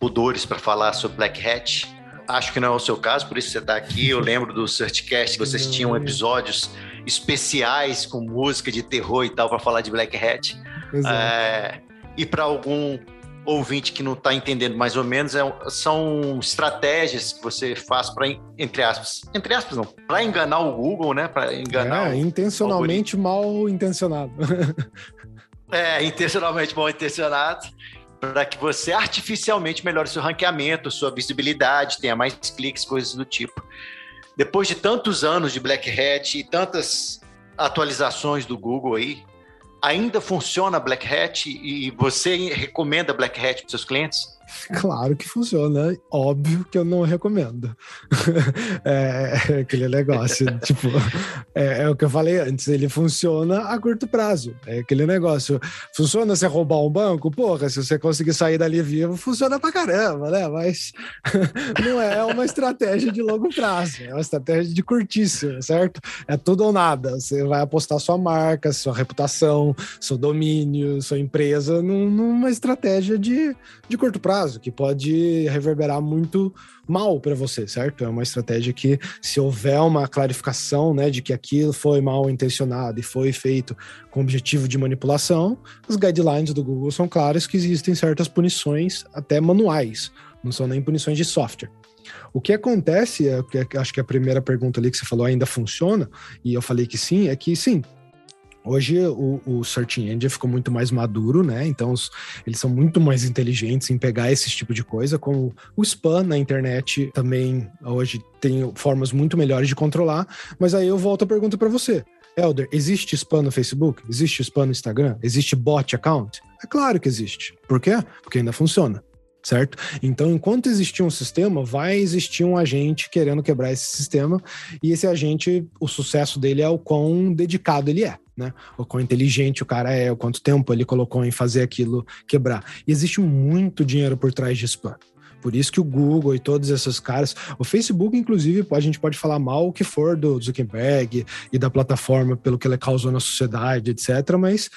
pudores para falar sobre Black Hat. Acho que não é o seu caso, por isso você está aqui. Eu lembro do Searchcast que vocês tinham episódios especiais com música de terror e tal para falar de Black Hat. É, e para algum ouvinte que não está entendendo mais ou menos, é, são estratégias que você faz para, entre aspas, entre aspas não, para enganar o Google, né? Para enganar. É, intencionalmente mal intencionado. é, intencionalmente mal intencionado para que você artificialmente melhore seu ranqueamento, sua visibilidade, tenha mais cliques, coisas do tipo. Depois de tantos anos de Black Hat e tantas atualizações do Google aí, ainda funciona Black Hat e você recomenda Black Hat para seus clientes? Claro que funciona. Óbvio que eu não recomendo. é, é, aquele negócio, tipo, é, é, o que eu falei antes, ele funciona a curto prazo. É aquele negócio. Funciona você roubar um banco? Porra, se você conseguir sair dali vivo, funciona pra caramba, né? Mas não é uma estratégia de longo prazo, é uma estratégia de curtíssimo, certo? É tudo ou nada. Você vai apostar sua marca, sua reputação, seu domínio, sua empresa numa estratégia de, de curto prazo prazo, que pode reverberar muito mal para você, certo? É uma estratégia que, se houver uma clarificação, né, de que aquilo foi mal intencionado e foi feito com objetivo de manipulação, as guidelines do Google são claras que existem certas punições, até manuais, não são nem punições de software. O que acontece, é, acho que a primeira pergunta ali que você falou ainda funciona, e eu falei que sim, é que sim, Hoje o, o Search Engine ficou muito mais maduro, né? Então os, eles são muito mais inteligentes em pegar esse tipo de coisa, como o spam na internet também hoje tem formas muito melhores de controlar. Mas aí eu volto a pergunta para você. Elder, existe spam no Facebook? Existe spam no Instagram? Existe bot account? É claro que existe. Por quê? Porque ainda funciona certo? Então, enquanto existir um sistema, vai existir um agente querendo quebrar esse sistema, e esse agente, o sucesso dele é o quão dedicado ele é. Né? O quão inteligente o cara é, o quanto tempo ele colocou em fazer aquilo quebrar. E existe muito dinheiro por trás de spam. Por isso que o Google e todos esses caras, o Facebook, inclusive, a gente pode falar mal o que for do Zuckerberg e da plataforma pelo que ele causou na sociedade, etc. Mas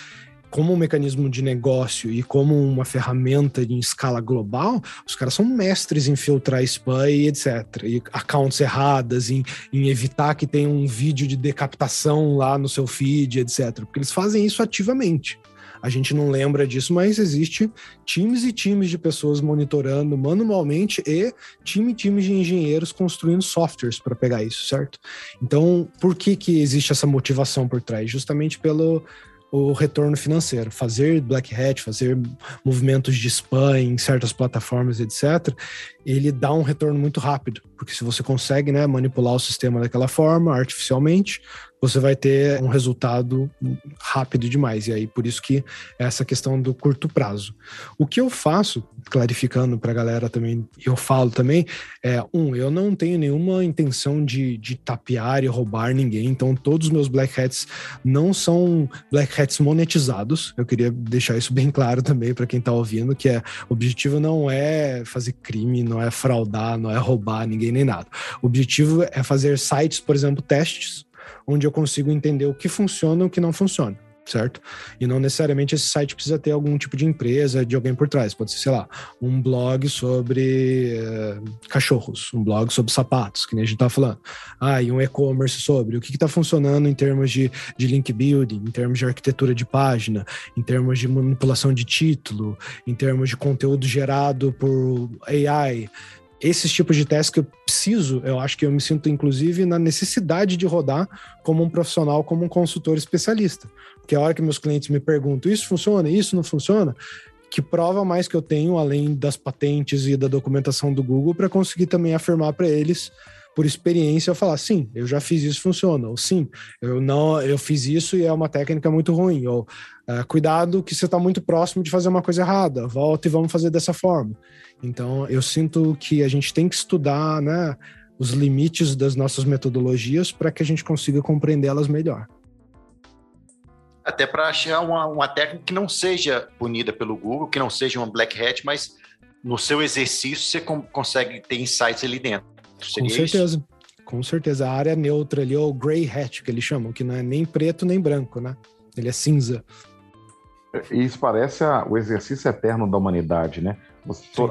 como um mecanismo de negócio e como uma ferramenta em escala global, os caras são mestres em filtrar spam e etc. E accounts erradas, em, em evitar que tenha um vídeo de decapitação lá no seu feed, etc. Porque eles fazem isso ativamente. A gente não lembra disso, mas existe times e times de pessoas monitorando manualmente e time e times de engenheiros construindo softwares para pegar isso, certo? Então, por que que existe essa motivação por trás? Justamente pelo o retorno financeiro. Fazer black hat, fazer movimentos de spam em certas plataformas, etc., ele dá um retorno muito rápido, porque se você consegue né, manipular o sistema daquela forma, artificialmente, você vai ter um resultado rápido demais. E aí, por isso que essa questão do curto prazo. O que eu faço, clarificando para a galera também, eu falo também, é: um, eu não tenho nenhuma intenção de, de tapear e roubar ninguém, então todos os meus black hats não são black hats monetizados. Eu queria deixar isso bem claro também para quem está ouvindo, que é o objetivo não é fazer crime, não é fraudar, não é roubar ninguém nem nada. O objetivo é fazer sites, por exemplo, testes onde eu consigo entender o que funciona e o que não funciona, certo? E não necessariamente esse site precisa ter algum tipo de empresa, de alguém por trás. Pode ser, sei lá, um blog sobre uh, cachorros, um blog sobre sapatos, que nem a gente tá falando. Ah, e um e-commerce sobre o que está funcionando em termos de, de link building, em termos de arquitetura de página, em termos de manipulação de título, em termos de conteúdo gerado por AI esses tipos de testes que eu preciso, eu acho que eu me sinto, inclusive, na necessidade de rodar como um profissional, como um consultor especialista. Porque a hora que meus clientes me perguntam, isso funciona, isso não funciona, que prova mais que eu tenho, além das patentes e da documentação do Google, para conseguir também afirmar para eles por experiência eu falar sim, eu já fiz isso, funciona, ou sim, eu não, eu fiz isso e é uma técnica muito ruim, ou uh, cuidado que você está muito próximo de fazer uma coisa errada, volta e vamos fazer dessa forma. Então eu sinto que a gente tem que estudar, né, os limites das nossas metodologias para que a gente consiga compreendê-las melhor. Até para achar uma, uma técnica que não seja punida pelo Google, que não seja uma black hat, mas no seu exercício você consegue ter insights ali dentro. Seria Com certeza. Isso? Com certeza. A área neutra ali, ou gray hat, que eles chamam, que não é nem preto nem branco, né? Ele é cinza. Isso parece a, o exercício eterno da humanidade, né?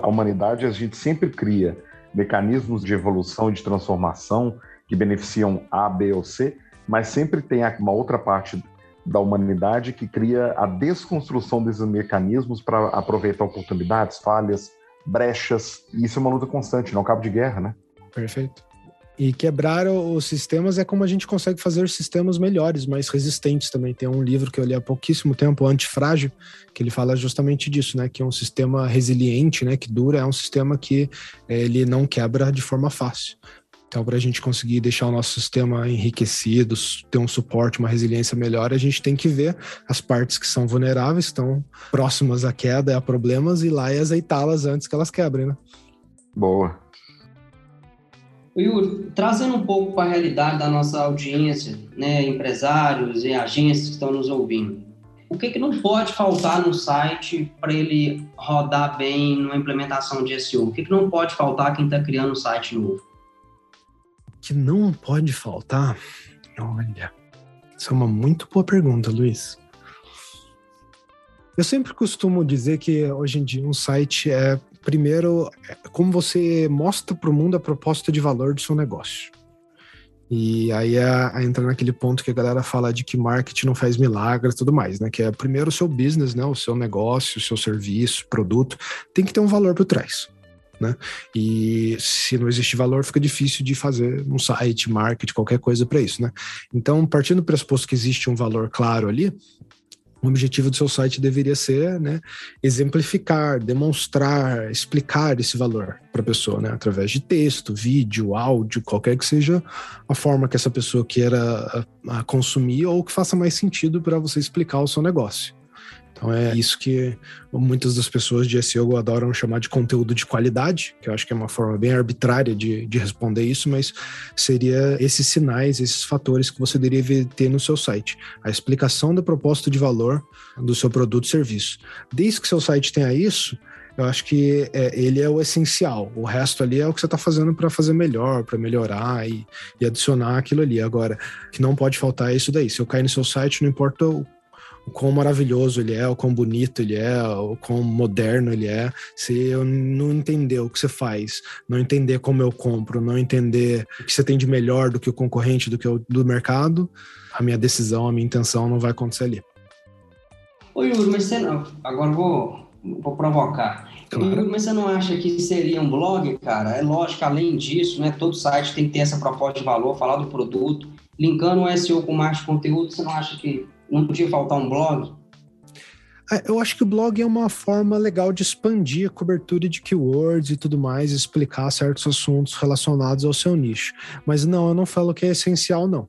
A humanidade, a gente sempre cria mecanismos de evolução e de transformação que beneficiam A, B ou C, mas sempre tem uma outra parte da humanidade que cria a desconstrução desses mecanismos para aproveitar oportunidades, falhas, brechas. E isso é uma luta constante, não é um cabo de guerra, né? Perfeito. E quebrar os sistemas é como a gente consegue fazer sistemas melhores, mais resistentes também. Tem um livro que eu li há pouquíssimo tempo, Antifrágil, que ele fala justamente disso, né? Que é um sistema resiliente, né? Que dura, é um sistema que é, ele não quebra de forma fácil. Então, para a gente conseguir deixar o nosso sistema enriquecido, ter um suporte, uma resiliência melhor, a gente tem que ver as partes que são vulneráveis, estão próximas à queda, a problemas, e lá e azeitá-las antes que elas quebrem, né? Boa. Yuri, trazendo um pouco para a realidade da nossa audiência, né, empresários e agências que estão nos ouvindo, o que, que não pode faltar no site para ele rodar bem numa implementação de SEO? O que, que não pode faltar quem está criando um site novo? Que não pode faltar? Olha, isso é uma muito boa pergunta, Luiz. Eu sempre costumo dizer que hoje em dia um site é primeiro, como você mostra para o mundo a proposta de valor do seu negócio. E aí é, é, entra naquele ponto que a galera fala de que marketing não faz milagres e tudo mais, né? Que é primeiro o seu business, né? O seu negócio, o seu serviço, produto, tem que ter um valor por trás. Né? E se não existe valor, fica difícil de fazer um site, marketing, qualquer coisa para isso, né? Então, partindo do pressuposto que existe um valor claro ali, o objetivo do seu site deveria ser né, exemplificar, demonstrar, explicar esse valor para a pessoa, né, através de texto, vídeo, áudio, qualquer que seja a forma que essa pessoa queira a, a consumir ou que faça mais sentido para você explicar o seu negócio. Então é isso que muitas das pessoas de SEO adoram chamar de conteúdo de qualidade, que eu acho que é uma forma bem arbitrária de, de responder isso, mas seria esses sinais, esses fatores que você deveria ter no seu site. A explicação da proposta de valor do seu produto ou serviço. Desde que seu site tenha isso, eu acho que é, ele é o essencial. O resto ali é o que você está fazendo para fazer melhor, para melhorar e, e, adicionar aquilo ali. Agora, que não pode faltar é isso daí. Se eu cair no seu site, não importa o o quão maravilhoso ele é, o quão bonito ele é, o quão moderno ele é. Se eu não entender o que você faz, não entender como eu compro, não entender o que você tem de melhor do que o concorrente, do que o do mercado, a minha decisão, a minha intenção não vai acontecer ali. Ô Yuri, mas você não. Agora vou, vou provocar. Claro. Yuri, mas você não acha que seria um blog, cara? É lógico, além disso, né, todo site tem que ter essa proposta de valor, falar do produto, linkando o SEO com de conteúdo, você não acha que não podia faltar um blog? É, eu acho que o blog é uma forma legal de expandir a cobertura de keywords e tudo mais, explicar certos assuntos relacionados ao seu nicho. Mas não, eu não falo que é essencial, não.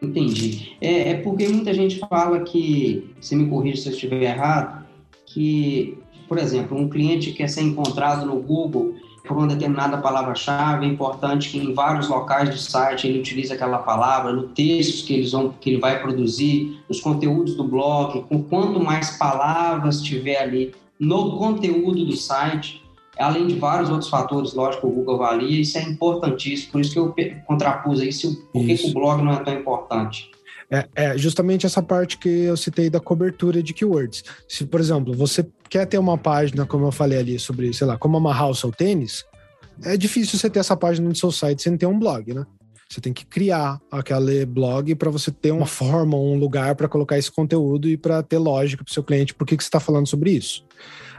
Entendi. É, é porque muita gente fala que, se me corrija se eu estiver errado, que, por exemplo, um cliente quer ser encontrado no Google por uma determinada palavra-chave, é importante que em vários locais do site ele utilize aquela palavra, no texto que, eles vão, que ele vai produzir, nos conteúdos do blog, com quanto mais palavras tiver ali no conteúdo do site, além de vários outros fatores, lógico, o Google avalia, isso é importantíssimo, por isso que eu contrapus aí, por que, que o blog não é tão importante. É, é, justamente essa parte que eu citei da cobertura de keywords. Se, por exemplo, você quer ter uma página, como eu falei ali, sobre, sei lá, como amarrar o seu tênis, é difícil você ter essa página no seu site sem ter um blog, né? Você tem que criar aquele blog para você ter uma forma, um lugar para colocar esse conteúdo e para ter lógica para o seu cliente por que, que você está falando sobre isso.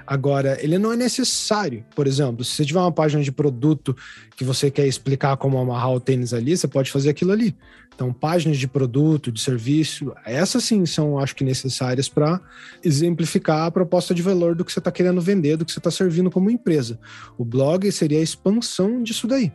Agora, ele não é necessário. Por exemplo, se você tiver uma página de produto que você quer explicar como amarrar o tênis ali, você pode fazer aquilo ali. Então, páginas de produto, de serviço, essas sim são, acho que, necessárias para exemplificar a proposta de valor do que você está querendo vender, do que você está servindo como empresa. O blog seria a expansão disso daí.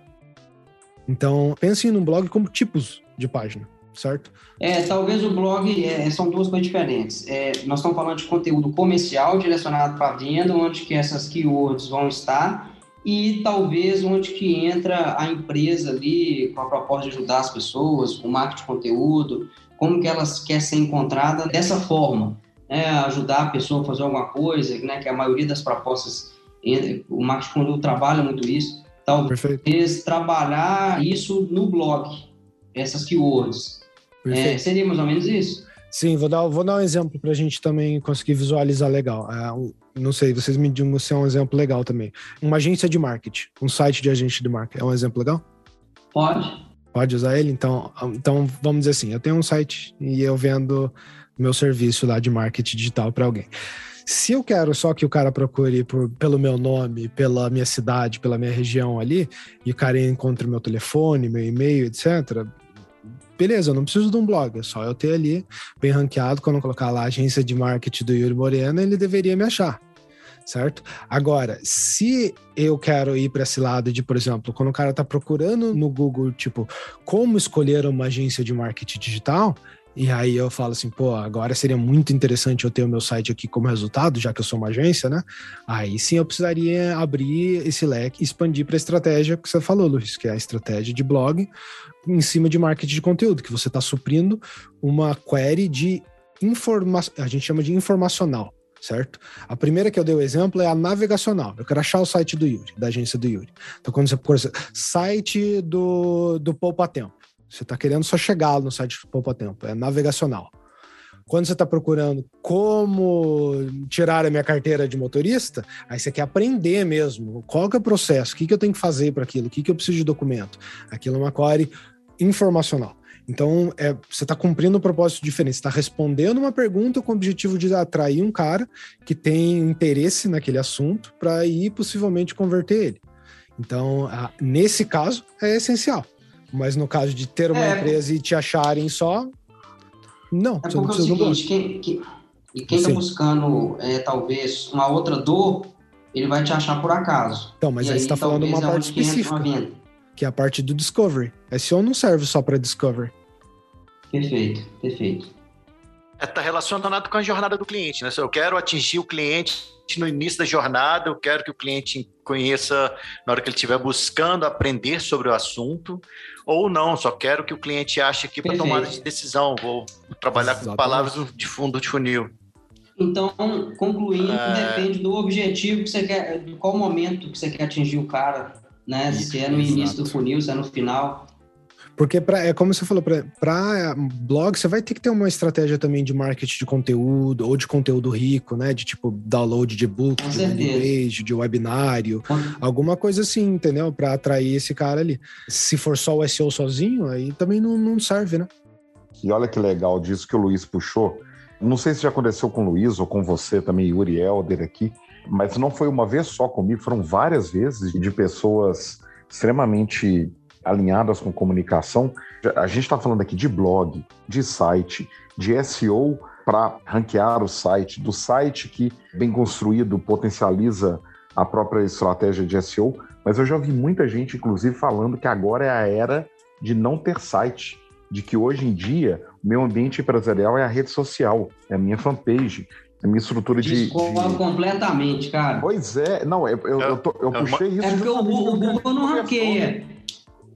Então, pense num blog como tipos de página certo? É, talvez o blog é, são duas coisas diferentes. É, nós estamos falando de conteúdo comercial direcionado para venda, onde que essas keywords vão estar e talvez onde que entra a empresa ali com a proposta de ajudar as pessoas, o marketing de conteúdo, como que elas quer ser encontrada dessa forma, né? ajudar a pessoa a fazer alguma coisa, né? Que a maioria das propostas, o marketing de conteúdo trabalha muito isso. Talvez Perfeito. trabalhar isso no blog, essas keywords. É, seria mais ou menos isso? Sim, vou dar, vou dar um exemplo para a gente também conseguir visualizar legal. É, não sei, vocês me digam se é um exemplo legal também. Uma agência de marketing, um site de agente de marketing, é um exemplo legal? Pode. Pode usar ele? Então, então vamos dizer assim, eu tenho um site e eu vendo meu serviço lá de marketing digital para alguém. Se eu quero só que o cara procure por, pelo meu nome, pela minha cidade, pela minha região ali, e o cara encontre meu telefone, meu e-mail, etc., beleza, eu não preciso de um blog, é só eu ter ali bem ranqueado. Quando eu colocar lá a agência de marketing do Yuri Moreno, ele deveria me achar. Certo? Agora, se eu quero ir para esse lado de, por exemplo, quando o cara está procurando no Google, tipo, como escolher uma agência de marketing digital, e aí eu falo assim, pô, agora seria muito interessante eu ter o meu site aqui como resultado, já que eu sou uma agência, né? Aí sim eu precisaria abrir esse leque expandir para a estratégia que você falou, Luiz, que é a estratégia de blog em cima de marketing de conteúdo, que você está suprindo uma query de informação, a gente chama de informacional, certo? A primeira que eu dei o exemplo é a navegacional. Eu quero achar o site do Yuri, da agência do Yuri. Então, quando você procura site do, do Poupa Tempo, você está querendo só chegar no site do Poupa Tempo, é navegacional. Quando você está procurando como tirar a minha carteira de motorista, aí você quer aprender mesmo. Qual que é o processo? O que, que eu tenho que fazer para aquilo? O que, que eu preciso de documento? Aquilo é uma query informacional. Então, é, você está cumprindo um propósito diferente. Você está respondendo uma pergunta com o objetivo de atrair um cara que tem interesse naquele assunto para ir possivelmente converter ele. Então, a, nesse caso, é essencial. Mas no caso de ter uma é, empresa e te acharem só, não. É porque é o seguinte, quem, quem, quem está buscando é, talvez uma outra dor, ele vai te achar por acaso. Então, mas e aí você está falando uma é parte específica, que é a parte do Discovery. SEO não serve só para Discovery. Perfeito, perfeito. Está é, relacionado com a jornada do cliente, né? Eu quero atingir o cliente no início da jornada, eu quero que o cliente conheça na hora que ele estiver buscando aprender sobre o assunto, ou não, só quero que o cliente ache aqui para tomada de decisão, vou trabalhar Exatamente. com palavras de fundo de funil. Então, concluindo, é... depende do objetivo que você quer, de qual momento que você quer atingir o cara, né? Se é no início do funil, se é no final. Porque, pra, é como você falou, para blog, você vai ter que ter uma estratégia também de marketing de conteúdo, ou de conteúdo rico, né? De tipo download de book, Com de page, de webinário, alguma coisa assim, entendeu? Para atrair esse cara ali. Se for só o SEO sozinho, aí também não, não serve, né? E olha que legal disso que o Luiz puxou. Não sei se já aconteceu com o Luiz ou com você também, Yuri Helder aqui, mas não foi uma vez só comigo, foram várias vezes de pessoas extremamente alinhadas com comunicação. A gente está falando aqui de blog, de site, de SEO para ranquear o site, do site que, bem construído, potencializa a própria estratégia de SEO. Mas eu já vi muita gente, inclusive, falando que agora é a era de não ter site, de que hoje em dia o meu ambiente empresarial é a rede social, é a minha fanpage, a minha estrutura de, de... completamente, cara. Pois é, não, eu, eu, eu, tô, eu puxei isso. É porque o, o Google não ranqueia.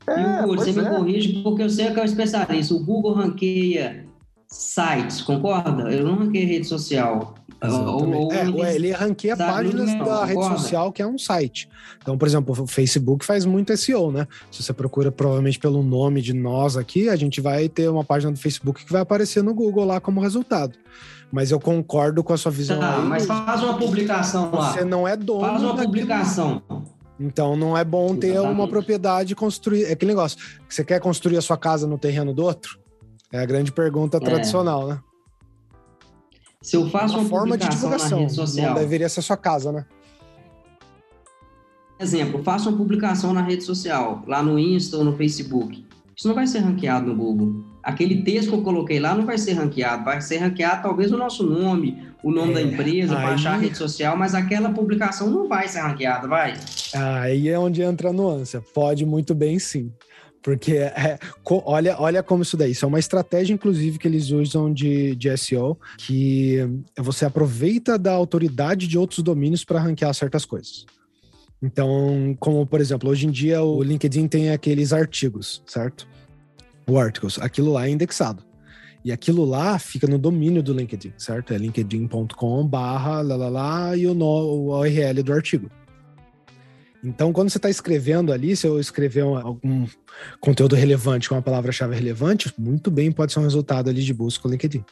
É, e o Google, você é. me corrige porque eu sei que é o especialista. O Google ranqueia sites, concorda? Eu não ranqueei rede social. Ou, ou é, ele ranqueia páginas da rede social, que é um site. Então, por exemplo, o Facebook faz muito SEO, né? Se você procura provavelmente pelo nome de nós aqui, a gente vai ter uma página do Facebook que vai aparecer no Google lá como resultado. Mas eu concordo com a sua visão. Tá, aí, mas faz uma publicação lá. Você não é dono. Faz uma publicação. Então não é bom ter Exatamente. uma propriedade construir. É aquele negócio. Você quer construir a sua casa no terreno do outro? É a grande pergunta é. tradicional, né? Se eu faço uma, uma forma de divulgação, social, não deveria ser a sua casa, né? Exemplo, faça uma publicação na rede social, lá no Insta ou no Facebook. Isso não vai ser ranqueado no Google. Aquele texto que eu coloquei lá não vai ser ranqueado, vai ser ranqueado talvez o nosso nome, o nome é, da empresa, aí... baixar a rede social, mas aquela publicação não vai ser ranqueada, vai? Aí é onde entra a nuance. Pode muito bem sim. Porque é, olha, olha como isso daí. Isso é uma estratégia, inclusive, que eles usam de, de SEO, que você aproveita da autoridade de outros domínios para ranquear certas coisas. Então, como por exemplo, hoje em dia o LinkedIn tem aqueles artigos, certo? Articles, aquilo lá é indexado. E aquilo lá fica no domínio do LinkedIn, certo? É linkedin.com barra lá e o, no, o URL do artigo. Então, quando você está escrevendo ali, se eu escrever um, algum conteúdo relevante com uma palavra-chave relevante, muito bem pode ser um resultado ali de busca no LinkedIn.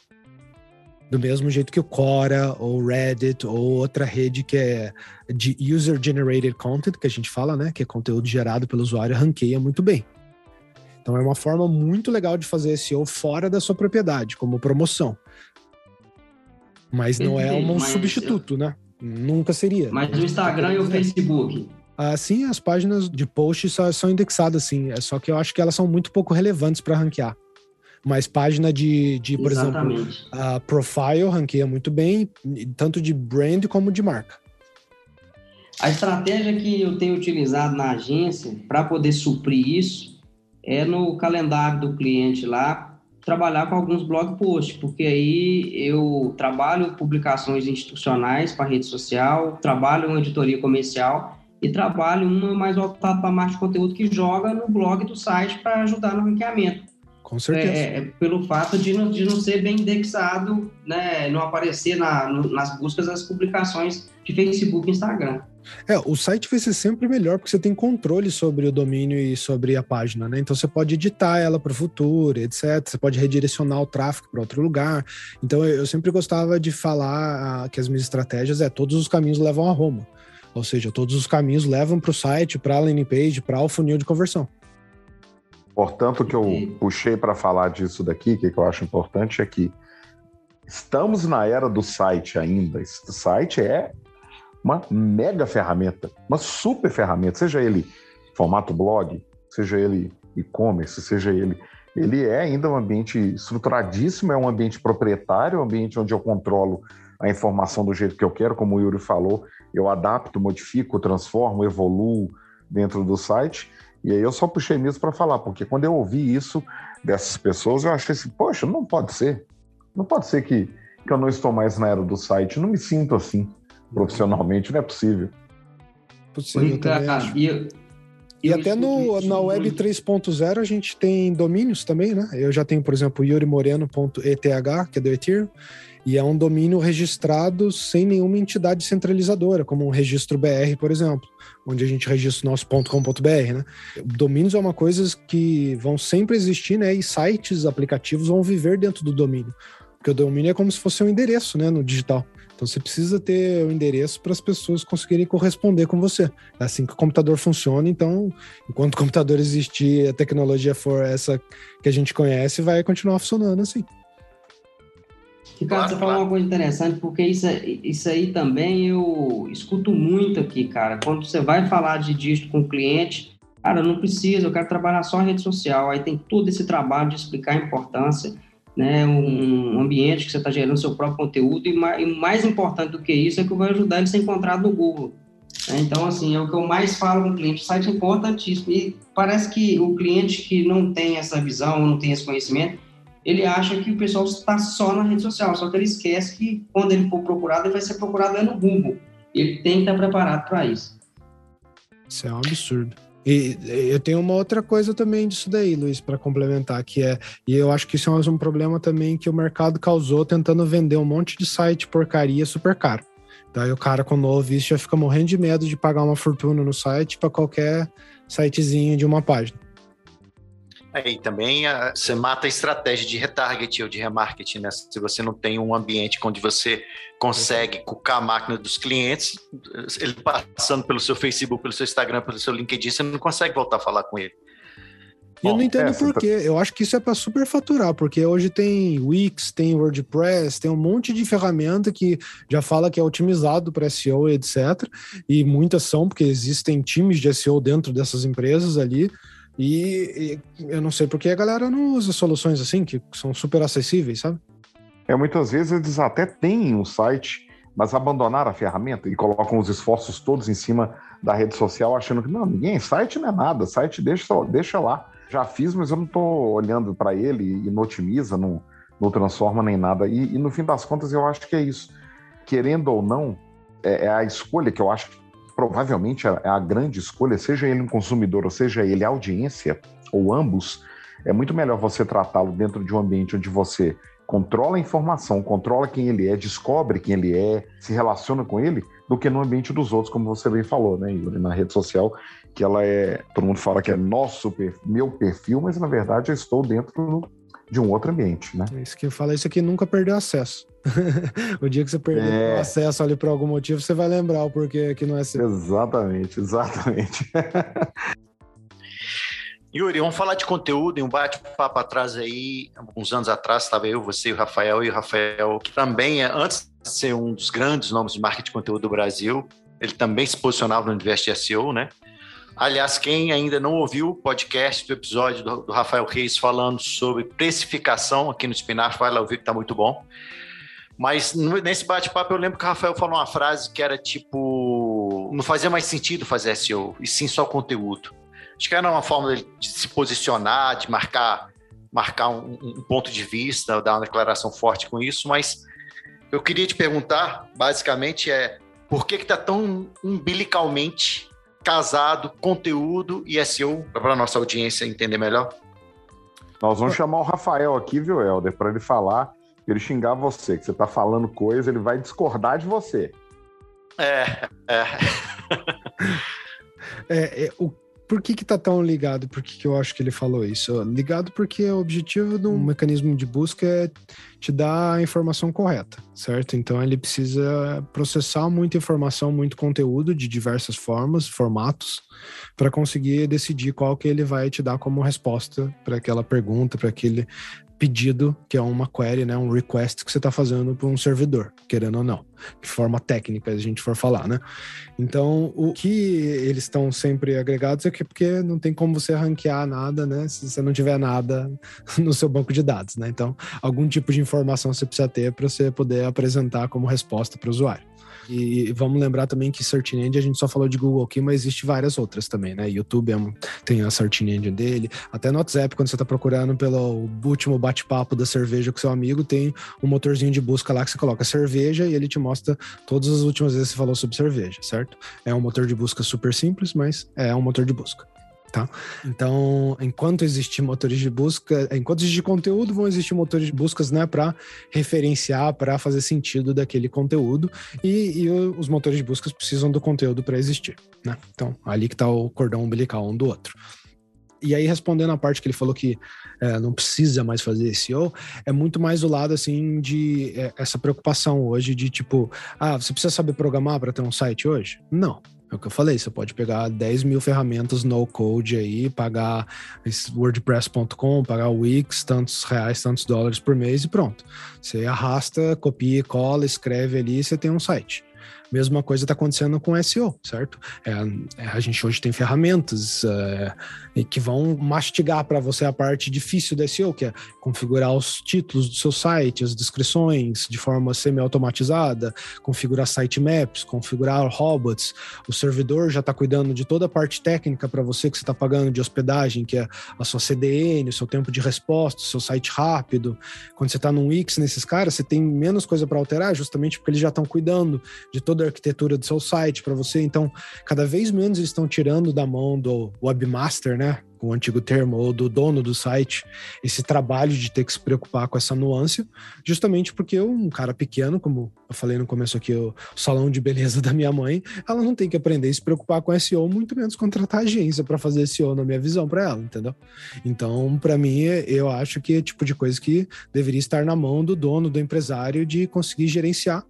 Do mesmo jeito que o Quora, ou Reddit, ou outra rede que é de user-generated content, que a gente fala, né? Que é conteúdo gerado pelo usuário, ranqueia muito bem. Então é uma forma muito legal de fazer SEO fora da sua propriedade, como promoção. Mas não é um substituto, né? Nunca seria. Mas o Instagram e o Facebook? Assim, as páginas de post são indexadas, sim. É só que eu acho que elas são muito pouco relevantes para ranquear. Mas página de, de por Exatamente. exemplo, a profile ranqueia muito bem, tanto de brand como de marca. A estratégia que eu tenho utilizado na agência para poder suprir isso é no calendário do cliente lá, trabalhar com alguns blog posts, porque aí eu trabalho publicações institucionais para rede social, trabalho uma editoria comercial e trabalho uma mais voltada para a marketing de conteúdo que joga no blog do site para ajudar no ranqueamento. Com certeza. É, é, pelo fato de não, de não ser bem indexado, né, não aparecer na, no, nas buscas das publicações de Facebook e Instagram. É, o site vai ser sempre melhor porque você tem controle sobre o domínio e sobre a página, né? Então você pode editar ela para o futuro, etc. Você pode redirecionar o tráfego para outro lugar. Então eu sempre gostava de falar ah, que as minhas estratégias é todos os caminhos levam a Roma. Ou seja, todos os caminhos levam para o site, para a landing page, para o funil de conversão. Portanto, o que eu puxei para falar disso daqui, que eu acho importante, é que estamos na era do site ainda. Esse site é uma mega ferramenta, uma super ferramenta, seja ele formato blog, seja ele e-commerce, seja ele. Ele é ainda um ambiente estruturadíssimo, é um ambiente proprietário, um ambiente onde eu controlo a informação do jeito que eu quero, como o Yuri falou, eu adapto, modifico, transformo, evoluo dentro do site. E aí eu só puxei mesmo para falar, porque quando eu ouvi isso dessas pessoas, eu achei assim, poxa, não pode ser. Não pode ser que, que eu não estou mais na era do site. não me sinto assim profissionalmente, não é possível. Possível, e, eu, e até no, na Web 3.0 a gente tem domínios também, né? Eu já tenho, por exemplo, yurimoreno.eth, que é do Ethereum, e é um domínio registrado sem nenhuma entidade centralizadora, como um registro BR, por exemplo, onde a gente registra o nosso .com.br, né? Domínios é uma coisa que vão sempre existir, né? E sites, aplicativos vão viver dentro do domínio. Porque o domínio é como se fosse um endereço, né, no digital. Então você precisa ter o um endereço para as pessoas conseguirem corresponder com você. É assim que o computador funciona. Então, enquanto o computador existir, a tecnologia for essa que a gente conhece, vai continuar funcionando assim. Ricardo, claro, você falou uma coisa interessante, porque isso, isso aí também eu escuto muito aqui, cara. Quando você vai falar de dígito com o cliente, cara, não precisa, eu quero trabalhar só em rede social. Aí tem todo esse trabalho de explicar a importância, né? Um ambiente que você está gerando seu próprio conteúdo, e mais, e mais, importante do que isso é que vai ajudar ele a ser encontrado no Google. Né? Então, assim, é o que eu mais falo com o cliente. O site é importantíssimo. E parece que o cliente que não tem essa visão, não tem esse conhecimento, ele acha que o pessoal está só na rede social, só que ele esquece que quando ele for procurado, ele vai ser procurado no Google. Ele tem que estar preparado para isso. Isso é um absurdo. E eu tenho uma outra coisa também disso daí, Luiz, para complementar, que é, e eu acho que isso é um problema também que o mercado causou tentando vender um monte de site porcaria super caro. Daí o cara, quando ouve isso, já fica morrendo de medo de pagar uma fortuna no site para qualquer sitezinho de uma página. É, e também a, ah, você mata a estratégia de retarget ou de remarketing, né? Se você não tem um ambiente onde você consegue cucar a máquina dos clientes, ele passando pelo seu Facebook, pelo seu Instagram, pelo seu LinkedIn, você não consegue voltar a falar com ele. Bom, eu não entendo por quê. Eu acho que isso é para superfaturar, porque hoje tem Wix, tem WordPress, tem um monte de ferramenta que já fala que é otimizado para SEO, etc. E muitas são, porque existem times de SEO dentro dessas empresas ali. E, e, eu não sei porque a galera não usa soluções assim, que são super acessíveis, sabe? É, muitas vezes eles até têm um site, mas abandonaram a ferramenta e colocam os esforços todos em cima da rede social, achando que não, ninguém, site não é nada, site deixa, deixa lá. Já fiz, mas eu não estou olhando para ele e não otimiza, não, não transforma nem nada. E, e, no fim das contas, eu acho que é isso. Querendo ou não, é, é a escolha que eu acho que provavelmente a, a grande escolha, seja ele um consumidor ou seja ele audiência, ou ambos, é muito melhor você tratá-lo dentro de um ambiente onde você controla a informação, controla quem ele é, descobre quem ele é, se relaciona com ele, do que no ambiente dos outros, como você bem falou, né, Yuri, na rede social, que ela é, todo mundo fala que é nosso, meu perfil, mas na verdade eu estou dentro de um outro ambiente, né? É isso que eu falo, isso aqui nunca perdeu acesso. o dia que você perder é... o acesso ali por algum motivo, você vai lembrar o porquê que não é seu. Exatamente, exatamente. Yuri, vamos falar de conteúdo. Em um bate-papo atrás aí, alguns anos atrás, estava eu, você e o Rafael, e o Rafael, que também, é, antes de ser um dos grandes nomes de marketing de conteúdo do Brasil, ele também se posicionava no universo de SEO, né? Aliás, quem ainda não ouviu o podcast do episódio do, do Rafael Reis falando sobre precificação aqui no Spinaf, vai lá ouvir que está muito bom. Mas nesse bate-papo eu lembro que o Rafael falou uma frase que era tipo: não fazia mais sentido fazer SEO, e sim só conteúdo. Acho que era uma forma de se posicionar, de marcar, marcar um, um ponto de vista, dar uma declaração forte com isso, mas eu queria te perguntar, basicamente, é por que está tão umbilicalmente casado conteúdo e SEO para a nossa audiência entender melhor? Nós vamos chamar o Rafael aqui, viu, Helder, para ele falar, ele xingar você, que você está falando coisa, ele vai discordar de você. É, é. é, é o por que que tá tão ligado? Por que, que eu acho que ele falou isso? Ligado porque o objetivo do mecanismo de busca é te dar a informação correta, certo? Então ele precisa processar muita informação, muito conteúdo de diversas formas, formatos, para conseguir decidir qual que ele vai te dar como resposta para aquela pergunta, para aquele pedido, que é uma query, né, um request que você está fazendo para um servidor, querendo ou não, de forma técnica, a gente for falar, né? Então, o que eles estão sempre agregados é que porque não tem como você ranquear nada, né, se você não tiver nada no seu banco de dados, né? Então, algum tipo de informação você precisa ter para você poder apresentar como resposta para o usuário. E vamos lembrar também que Search Engine, a gente só falou de Google aqui, mas existe várias outras também, né? YouTube é um, tem a Search Engine dele. Até no WhatsApp, quando você está procurando pelo último bate-papo da cerveja com seu amigo, tem um motorzinho de busca lá que você coloca cerveja e ele te mostra todas as últimas vezes que você falou sobre cerveja, certo? É um motor de busca super simples, mas é um motor de busca. Tá? Então, enquanto existir motores de busca, enquanto existir conteúdo, vão existir motores de buscas, né, para referenciar, para fazer sentido daquele conteúdo, e, e, os motores de buscas precisam do conteúdo para existir, né? Então, ali que está o cordão umbilical um do outro. E aí, respondendo a parte que ele falou que é, não precisa mais fazer SEO, é muito mais do lado, assim, de é, essa preocupação hoje de, tipo, ah, você precisa saber programar para ter um site hoje? Não, é o que eu falei, você pode pegar 10 mil ferramentas no code aí, pagar WordPress.com, pagar Wix, tantos reais, tantos dólares por mês e pronto. Você arrasta, copia cola, escreve ali e você tem um site. Mesma coisa está acontecendo com SEO, certo? É, é, a gente hoje tem ferramentas é, que vão mastigar para você a parte difícil do SEO, que é configurar os títulos do seu site, as descrições de forma semi-automatizada, configurar sitemaps, configurar robots. O servidor já está cuidando de toda a parte técnica para você que você está pagando de hospedagem, que é a sua CDN, o seu tempo de resposta, o seu site rápido. Quando você está num Wix nesses caras, você tem menos coisa para alterar, justamente porque eles já estão cuidando de toda a arquitetura do seu site para você. Então, cada vez menos eles estão tirando da mão do webmaster, né? o antigo termo, ou do dono do site, esse trabalho de ter que se preocupar com essa nuance, justamente porque um cara pequeno, como eu falei no começo aqui, o salão de beleza da minha mãe, ela não tem que aprender a se preocupar com SEO, muito menos contratar agência para fazer SEO, na minha visão, para ela, entendeu? Então, para mim, eu acho que é tipo de coisa que deveria estar na mão do dono, do empresário, de conseguir gerenciar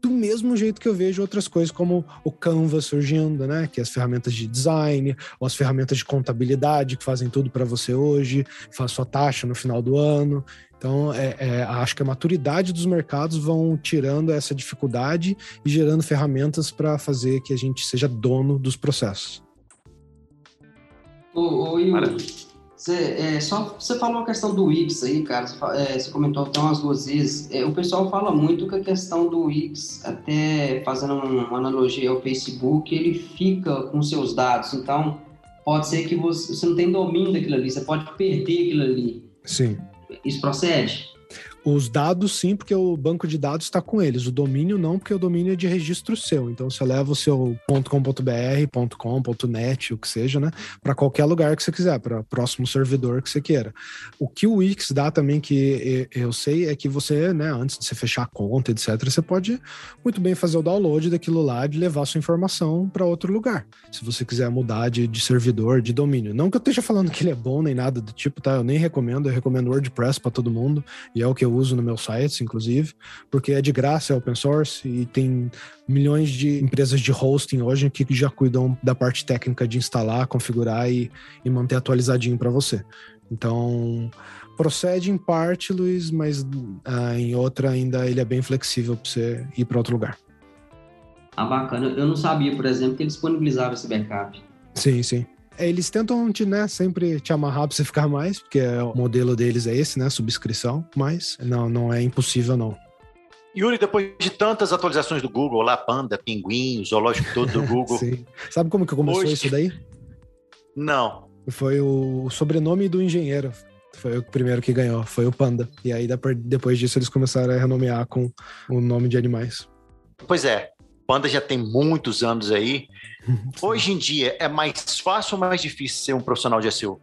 do mesmo jeito que eu vejo outras coisas como o Canva surgindo, né? Que é as ferramentas de design, ou as ferramentas de contabilidade que fazem tudo para você hoje, faz sua taxa no final do ano. Então, é, é, acho que a maturidade dos mercados vão tirando essa dificuldade e gerando ferramentas para fazer que a gente seja dono dos processos. Ô, ô Yuri, você, é, só você falou a questão do Wix aí, cara. Você, é, você comentou até umas duas vezes. É, o pessoal fala muito que a questão do Wix, até fazendo uma analogia ao Facebook, ele fica com seus dados. Então, pode ser que você, você não tem domínio daquilo ali, você pode perder aquilo ali. Sim. Isso procede? Os dados, sim, porque o banco de dados está com eles. O domínio, não, porque o domínio é de registro seu. Então, você leva o seu .com.br, .com, .net, o que seja, né? Para qualquer lugar que você quiser, para próximo servidor que você queira. O que o Wix dá também, que eu sei, é que você, né, antes de você fechar a conta, etc., você pode muito bem fazer o download daquilo lá e levar sua informação para outro lugar. Se você quiser mudar de, de servidor, de domínio. Não que eu esteja falando que ele é bom nem nada do tipo, tá? Eu nem recomendo, eu recomendo WordPress para todo mundo, e é o que eu uso no meu site, inclusive, porque é de graça, é open source e tem milhões de empresas de hosting hoje que já cuidam da parte técnica de instalar, configurar e, e manter atualizadinho para você. Então, procede em parte, Luiz, mas ah, em outra ainda ele é bem flexível para você ir para outro lugar. Ah, bacana. Eu não sabia, por exemplo, que ele disponibilizava esse backup. Sim, sim. É, eles tentam te, né, sempre te amarrar para você ficar mais, porque é, o modelo deles é esse, né, subscrição, mas não, não é impossível não. Yuri, depois de tantas atualizações do Google, lá, Panda, Pinguim, zoológico todo do Google. Sim. Sabe como que começou Hoje... isso daí? Não. Foi o sobrenome do engenheiro. Foi o primeiro que ganhou, foi o Panda. E aí depois disso eles começaram a renomear com o nome de animais. Pois é, Panda já tem muitos anos aí. Hoje em dia, é mais fácil ou mais difícil ser um profissional de SEO?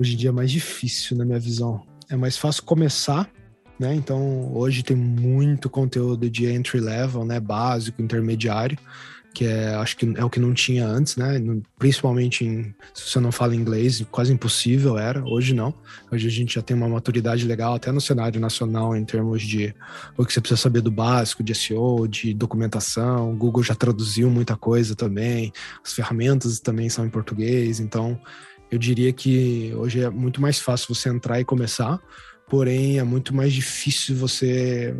Hoje em dia é mais difícil, na minha visão. É mais fácil começar, né? Então, hoje tem muito conteúdo de entry level, né? Básico, intermediário que é, acho que é o que não tinha antes, né? Principalmente em, se você não fala inglês, quase impossível era. Hoje não. Hoje a gente já tem uma maturidade legal até no cenário nacional em termos de o que você precisa saber do básico, de SEO, de documentação. O Google já traduziu muita coisa também. As ferramentas também são em português. Então, eu diria que hoje é muito mais fácil você entrar e começar. Porém, é muito mais difícil você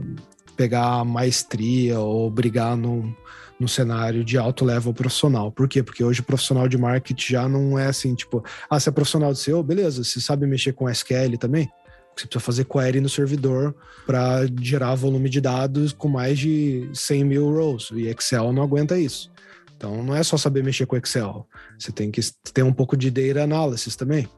pegar a maestria ou brigar num no cenário de alto level profissional. Por quê? Porque hoje o profissional de marketing já não é assim, tipo, ah, você é profissional de SEO, beleza, você sabe mexer com SQL também? Você precisa fazer query no servidor para gerar volume de dados com mais de 100 mil rows, e Excel não aguenta isso. Então não é só saber mexer com Excel, você tem que ter um pouco de data analysis também.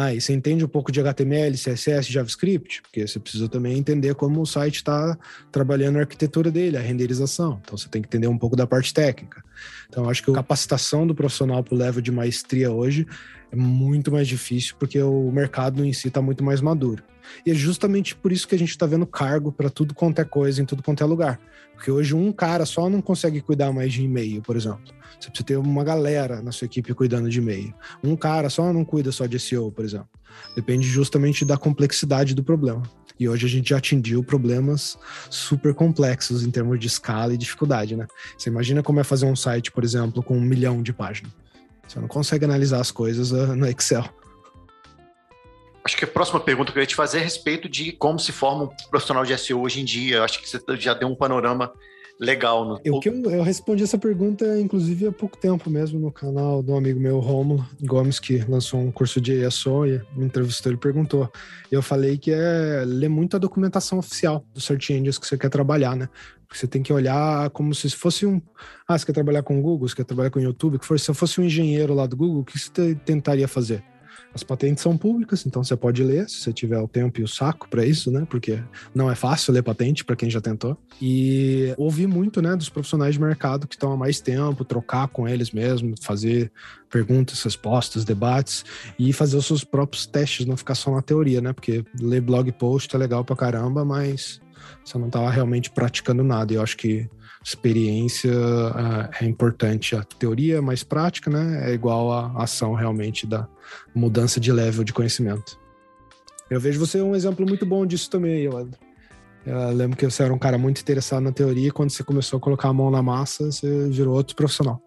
Ah, e você entende um pouco de HTML, CSS, JavaScript, porque você precisa também entender como o site está trabalhando a arquitetura dele, a renderização. Então você tem que entender um pouco da parte técnica. Então acho que a capacitação do profissional para o level de maestria hoje é muito mais difícil porque o mercado em si está muito mais maduro. E é justamente por isso que a gente está vendo cargo para tudo quanto é coisa, em tudo quanto é lugar. Porque hoje um cara só não consegue cuidar mais de e-mail, por exemplo. Você precisa ter uma galera na sua equipe cuidando de e-mail. Um cara só não cuida só de SEO, por exemplo. Depende justamente da complexidade do problema. E hoje a gente já atingiu problemas super complexos em termos de escala e dificuldade, né? Você imagina como é fazer um site, por exemplo, com um milhão de páginas. Você não consegue analisar as coisas uh, no Excel. Acho que a próxima pergunta que eu ia te fazer é a respeito de como se forma um profissional de SEO hoje em dia. Acho que você já deu um panorama legal. No... Eu, que eu, eu, respondi essa pergunta, inclusive, há pouco tempo mesmo, no canal do amigo meu, Romulo Gomes, que lançou um curso de ESO e me entrevistou, ele perguntou. Eu falei que é ler muito a documentação oficial dos search engines que você quer trabalhar, né? Porque você tem que olhar como se fosse um. Ah, você quer trabalhar com o Google, você quer trabalhar com o YouTube, que for, se eu fosse um engenheiro lá do Google, o que você tentaria fazer? As patentes são públicas, então você pode ler se você tiver o tempo e o saco para isso, né? Porque não é fácil ler patente para quem já tentou. E ouvir muito, né, dos profissionais de mercado que estão há mais tempo, trocar com eles mesmo, fazer perguntas, respostas, debates e fazer os seus próprios testes, não ficar só na teoria, né? Porque ler blog post é legal pra caramba, mas você não tá realmente praticando nada. E eu acho que experiência uh, é importante. A teoria mais prática, né? É igual à ação realmente da mudança de level de conhecimento. Eu vejo você um exemplo muito bom disso também, Evandro. Eu lembro que você era um cara muito interessado na teoria e quando você começou a colocar a mão na massa, você virou outro profissional.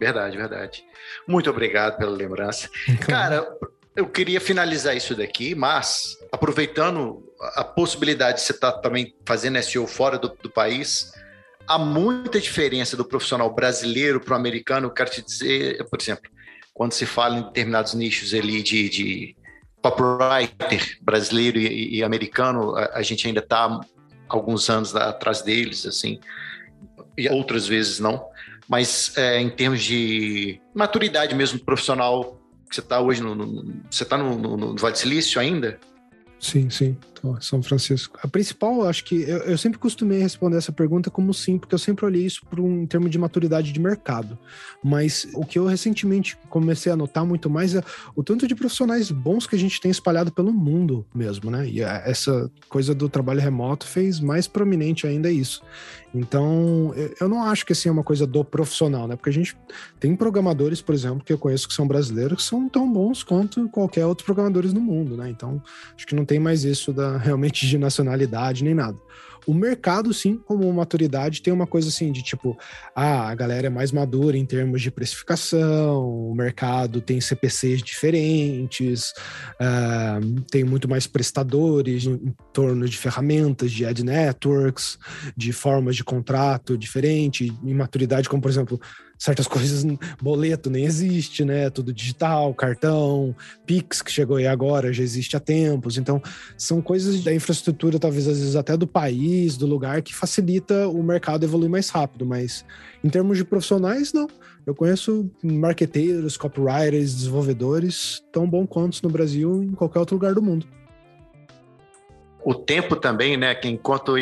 Verdade, verdade. Muito obrigado pela lembrança. Cara, eu queria finalizar isso daqui, mas aproveitando a possibilidade de você estar tá também fazendo SEO fora do, do país, há muita diferença do profissional brasileiro para o americano. Eu quero te dizer, por exemplo, quando se fala em determinados nichos ali de, de copywriter brasileiro e, e americano, a, a, gente ainda está alguns anos atrás deles, assim, e outras vezes não. Mas é, em termos de maturidade mesmo profissional, você está hoje no, no, você está no, no, no Vale do Silício ainda? Sim, sim. São Francisco. A principal, acho que eu, eu, sempre costumei responder essa pergunta como sim, porque eu sempre olhei isso por um termo de maturidade de mercado. Mas o que eu recentemente comecei a notar muito mais é o tanto de profissionais bons que a gente tem espalhado pelo mundo mesmo, né? E essa coisa do trabalho remoto fez mais prominente ainda isso. Então, eu não acho que assim é uma coisa do profissional, né? Porque a gente tem programadores, por exemplo, que eu conheço que são brasileiros, que são tão bons quanto qualquer outro programadores no mundo, né? Então, acho que não tem mais isso da realmente de nacionalidade nem nada. O mercado, sim, como maturidade, tem uma coisa assim de tipo, ah, a galera é mais madura em termos de precificação, o mercado tem CPCs diferentes, uh, tem muito mais prestadores em torno de ferramentas, de ad networks, de formas de contrato diferente, em maturidade, como por exemplo, certas coisas, boleto nem existe, né? Tudo digital, cartão, Pix, que chegou aí agora, já existe há tempos. Então, são coisas da infraestrutura, talvez às vezes até do país, do lugar, que facilita o mercado evoluir mais rápido. Mas em termos de profissionais, não. Eu conheço marqueteiros, copywriters, desenvolvedores tão bom quanto no Brasil em qualquer outro lugar do mundo. O tempo também, né? Que enquanto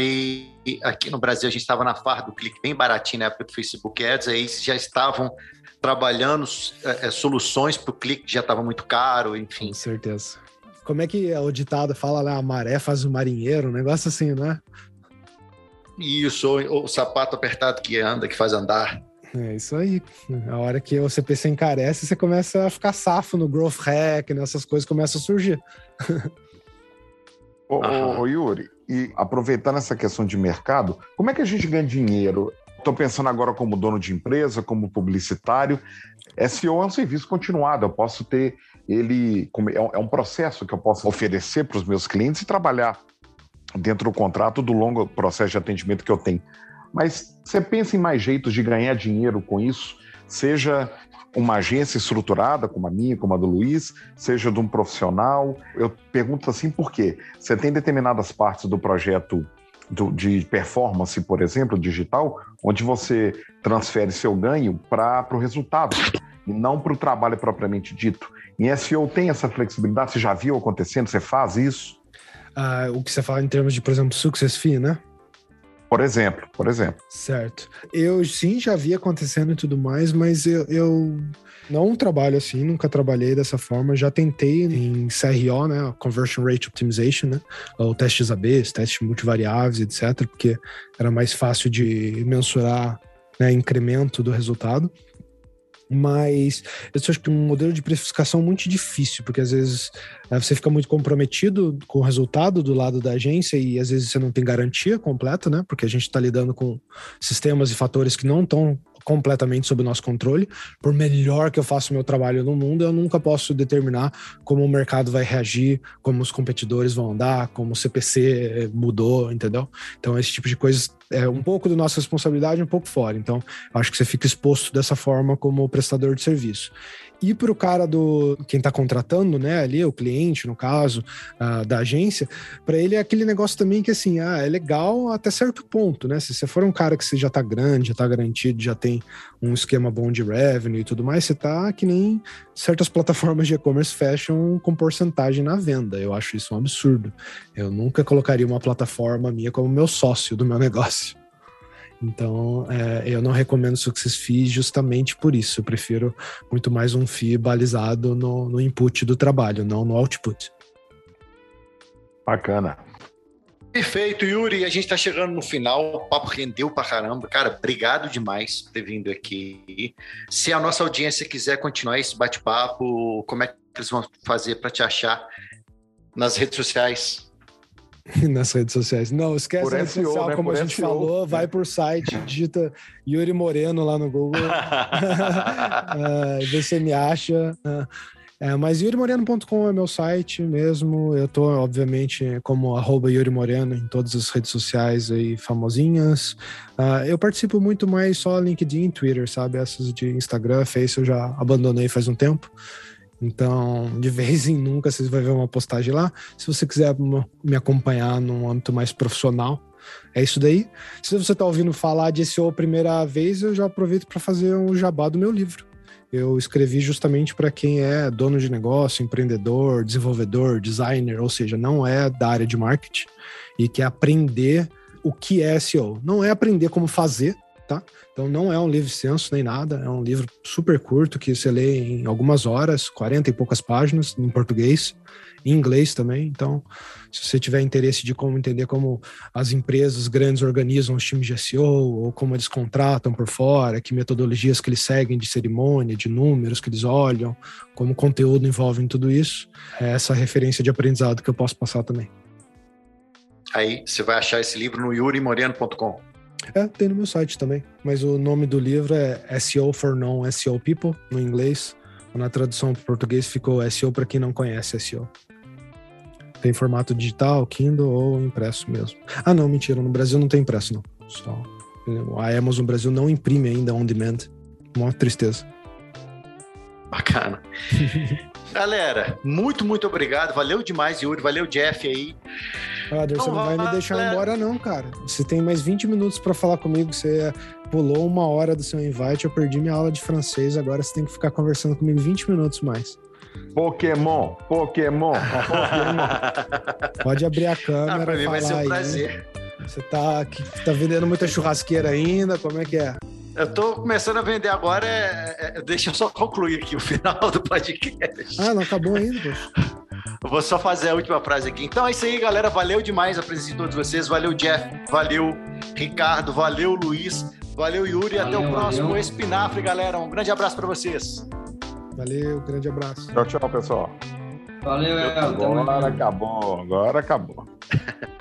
aqui no Brasil a gente estava na farra do clique bem baratinho na época do Facebook Ads, aí já estavam trabalhando é, é soluções para o clique que já estava muito caro, enfim. Com certeza. Como é que o ditado fala lá, a maré faz o marinheiro, um negócio assim, né? Isso, ou o sapato apertado que anda, que faz andar. É isso aí. A hora que o CPC encarece, você começa a ficar safo no growth hack, nessas coisas começam a surgir. ô, ô, ô, Yuri, e aproveitando essa questão de mercado, como é que a gente ganha dinheiro? Estou pensando agora como dono de empresa, como publicitário. SEO é um serviço continuado, eu posso ter ele, é, é um processo que eu posso oferecer para os meus clientes e trabalhar dentro do contrato do longo processo de atendimento que eu tenho. Mas você pensa em mais jeitos de ganhar dinheiro com isso? Seja uma agência estruturada, como a minha, como a do Luiz, seja de um profissional. Eu pergunto assim por quê? Você tem determinadas partes do projeto do, de performance, por exemplo, digital, onde você transfere seu ganho para o resultado e não para o trabalho propriamente dito. Em SEO tem essa flexibilidade? Você já viu acontecendo? Você faz isso? Ah, o que você fala em termos de, por exemplo, success fee, né? Por exemplo, por exemplo. Certo. Eu sim já vi acontecendo e tudo mais, mas eu, eu não trabalho assim, nunca trabalhei dessa forma. Já tentei em CRO, né? Conversion Rate Optimization, né? Ou testes AB, testes multivariáveis, etc., porque era mais fácil de mensurar né, incremento do resultado mas eu acho que um modelo de precificação muito difícil, porque às vezes é, você fica muito comprometido com o resultado do lado da agência e às vezes você não tem garantia completa, né? Porque a gente está lidando com sistemas e fatores que não estão completamente sob o nosso controle. Por melhor que eu faça o meu trabalho no mundo, eu nunca posso determinar como o mercado vai reagir, como os competidores vão andar, como o CPC mudou, entendeu? Então, esse tipo de coisas é um pouco da nossa responsabilidade, um pouco fora. Então, acho que você fica exposto dessa forma como prestador de serviço. E para o cara do quem está contratando, né, ali, o cliente, no caso, da agência, para ele é aquele negócio também que assim, ah, é legal até certo ponto, né? Se você for um cara que você já está grande, já está garantido, já tem um esquema bom de revenue e tudo mais, você tá que nem certas plataformas de e-commerce fecham com porcentagem na venda. Eu acho isso um absurdo. Eu nunca colocaria uma plataforma minha como meu sócio do meu negócio. Então, é, eu não recomendo Success Fee justamente por isso. Eu prefiro muito mais um FII balizado no, no input do trabalho, não no output. Bacana. Perfeito, Yuri. A gente está chegando no final. O papo rendeu pra caramba. Cara, obrigado demais por ter vindo aqui. Se a nossa audiência quiser continuar esse bate-papo, como é que eles vão fazer para te achar nas redes sociais? nas redes sociais. Não, esquece por a rede SEO, social, né? como por a gente SEO, falou, vai por site, digita Yuri Moreno lá no Google, uh, vê se me acha. Uh, é, mas yurimoreno.com é meu site mesmo. Eu tô, obviamente, como arroba Yuri Moreno em todas as redes sociais aí famosinhas. Uh, eu participo muito mais só LinkedIn, Twitter, sabe? Essas de Instagram, Face eu já abandonei faz um tempo. Então, de vez em nunca vocês vão ver uma postagem lá. Se você quiser me acompanhar num âmbito mais profissional, é isso daí. Se você está ouvindo falar de SEO a primeira vez, eu já aproveito para fazer um jabá do meu livro. eu escrevi justamente para quem é dono de negócio, empreendedor, desenvolvedor, designer, ou seja, não é da área de marketing e quer aprender o que é SEO. Não é aprender como fazer, tá? Então não é um livro extenso nem nada, é um livro super curto que você lê em algumas horas, 40 e poucas páginas em português, em inglês também. Então, se você tiver interesse de como entender como as empresas grandes organizam os times de SEO, ou como eles contratam por fora, que metodologias que eles seguem de cerimônia, de números que eles olham, como o conteúdo envolve em tudo isso, é essa referência de aprendizado que eu posso passar também. Aí você vai achar esse livro no yurimoreno.com. É, tem no meu site também. Mas o nome do livro é SEO for Non-SEO People, no inglês. Na tradução para português ficou SEO para quem não conhece SEO. Tem formato digital, Kindle ou impresso mesmo. Ah, não, mentira. No Brasil não tem impresso, não. Só. A Amazon Brasil não imprime ainda on demand. Uma tristeza. Bacana. Galera, muito, muito obrigado. Valeu demais, Yuri. Valeu, Jeff aí. Brother, você não vai me deixar galera. embora, não, cara. Você tem mais 20 minutos para falar comigo. Você pulou uma hora do seu invite. Eu perdi minha aula de francês. Agora você tem que ficar conversando comigo 20 minutos mais. Pokémon, Pokémon, Pokémon. Pode abrir a câmera. Ah, pra mim vai ser um aí. prazer. Você tá, tá vendendo muita churrasqueira ainda? Como é que é? Eu tô começando a vender agora. É, é, deixa eu só concluir aqui o final do podcast. Ah, não acabou ainda, poxa. Vou só fazer a última frase aqui. Então é isso aí, galera. Valeu demais a presença de todos vocês. Valeu, Jeff. Valeu, Ricardo. Valeu, Luiz. Valeu, Yuri. Valeu, Até o próximo valeu. Espinafre, galera. Um grande abraço para vocês. Valeu, grande abraço. Tchau, tchau, pessoal. Valeu, El. Agora acabou. Agora acabou.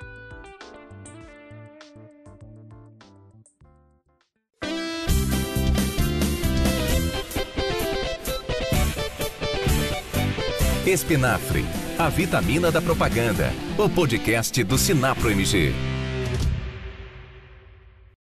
Espinafre, a vitamina da propaganda. O podcast do Sinapro MG.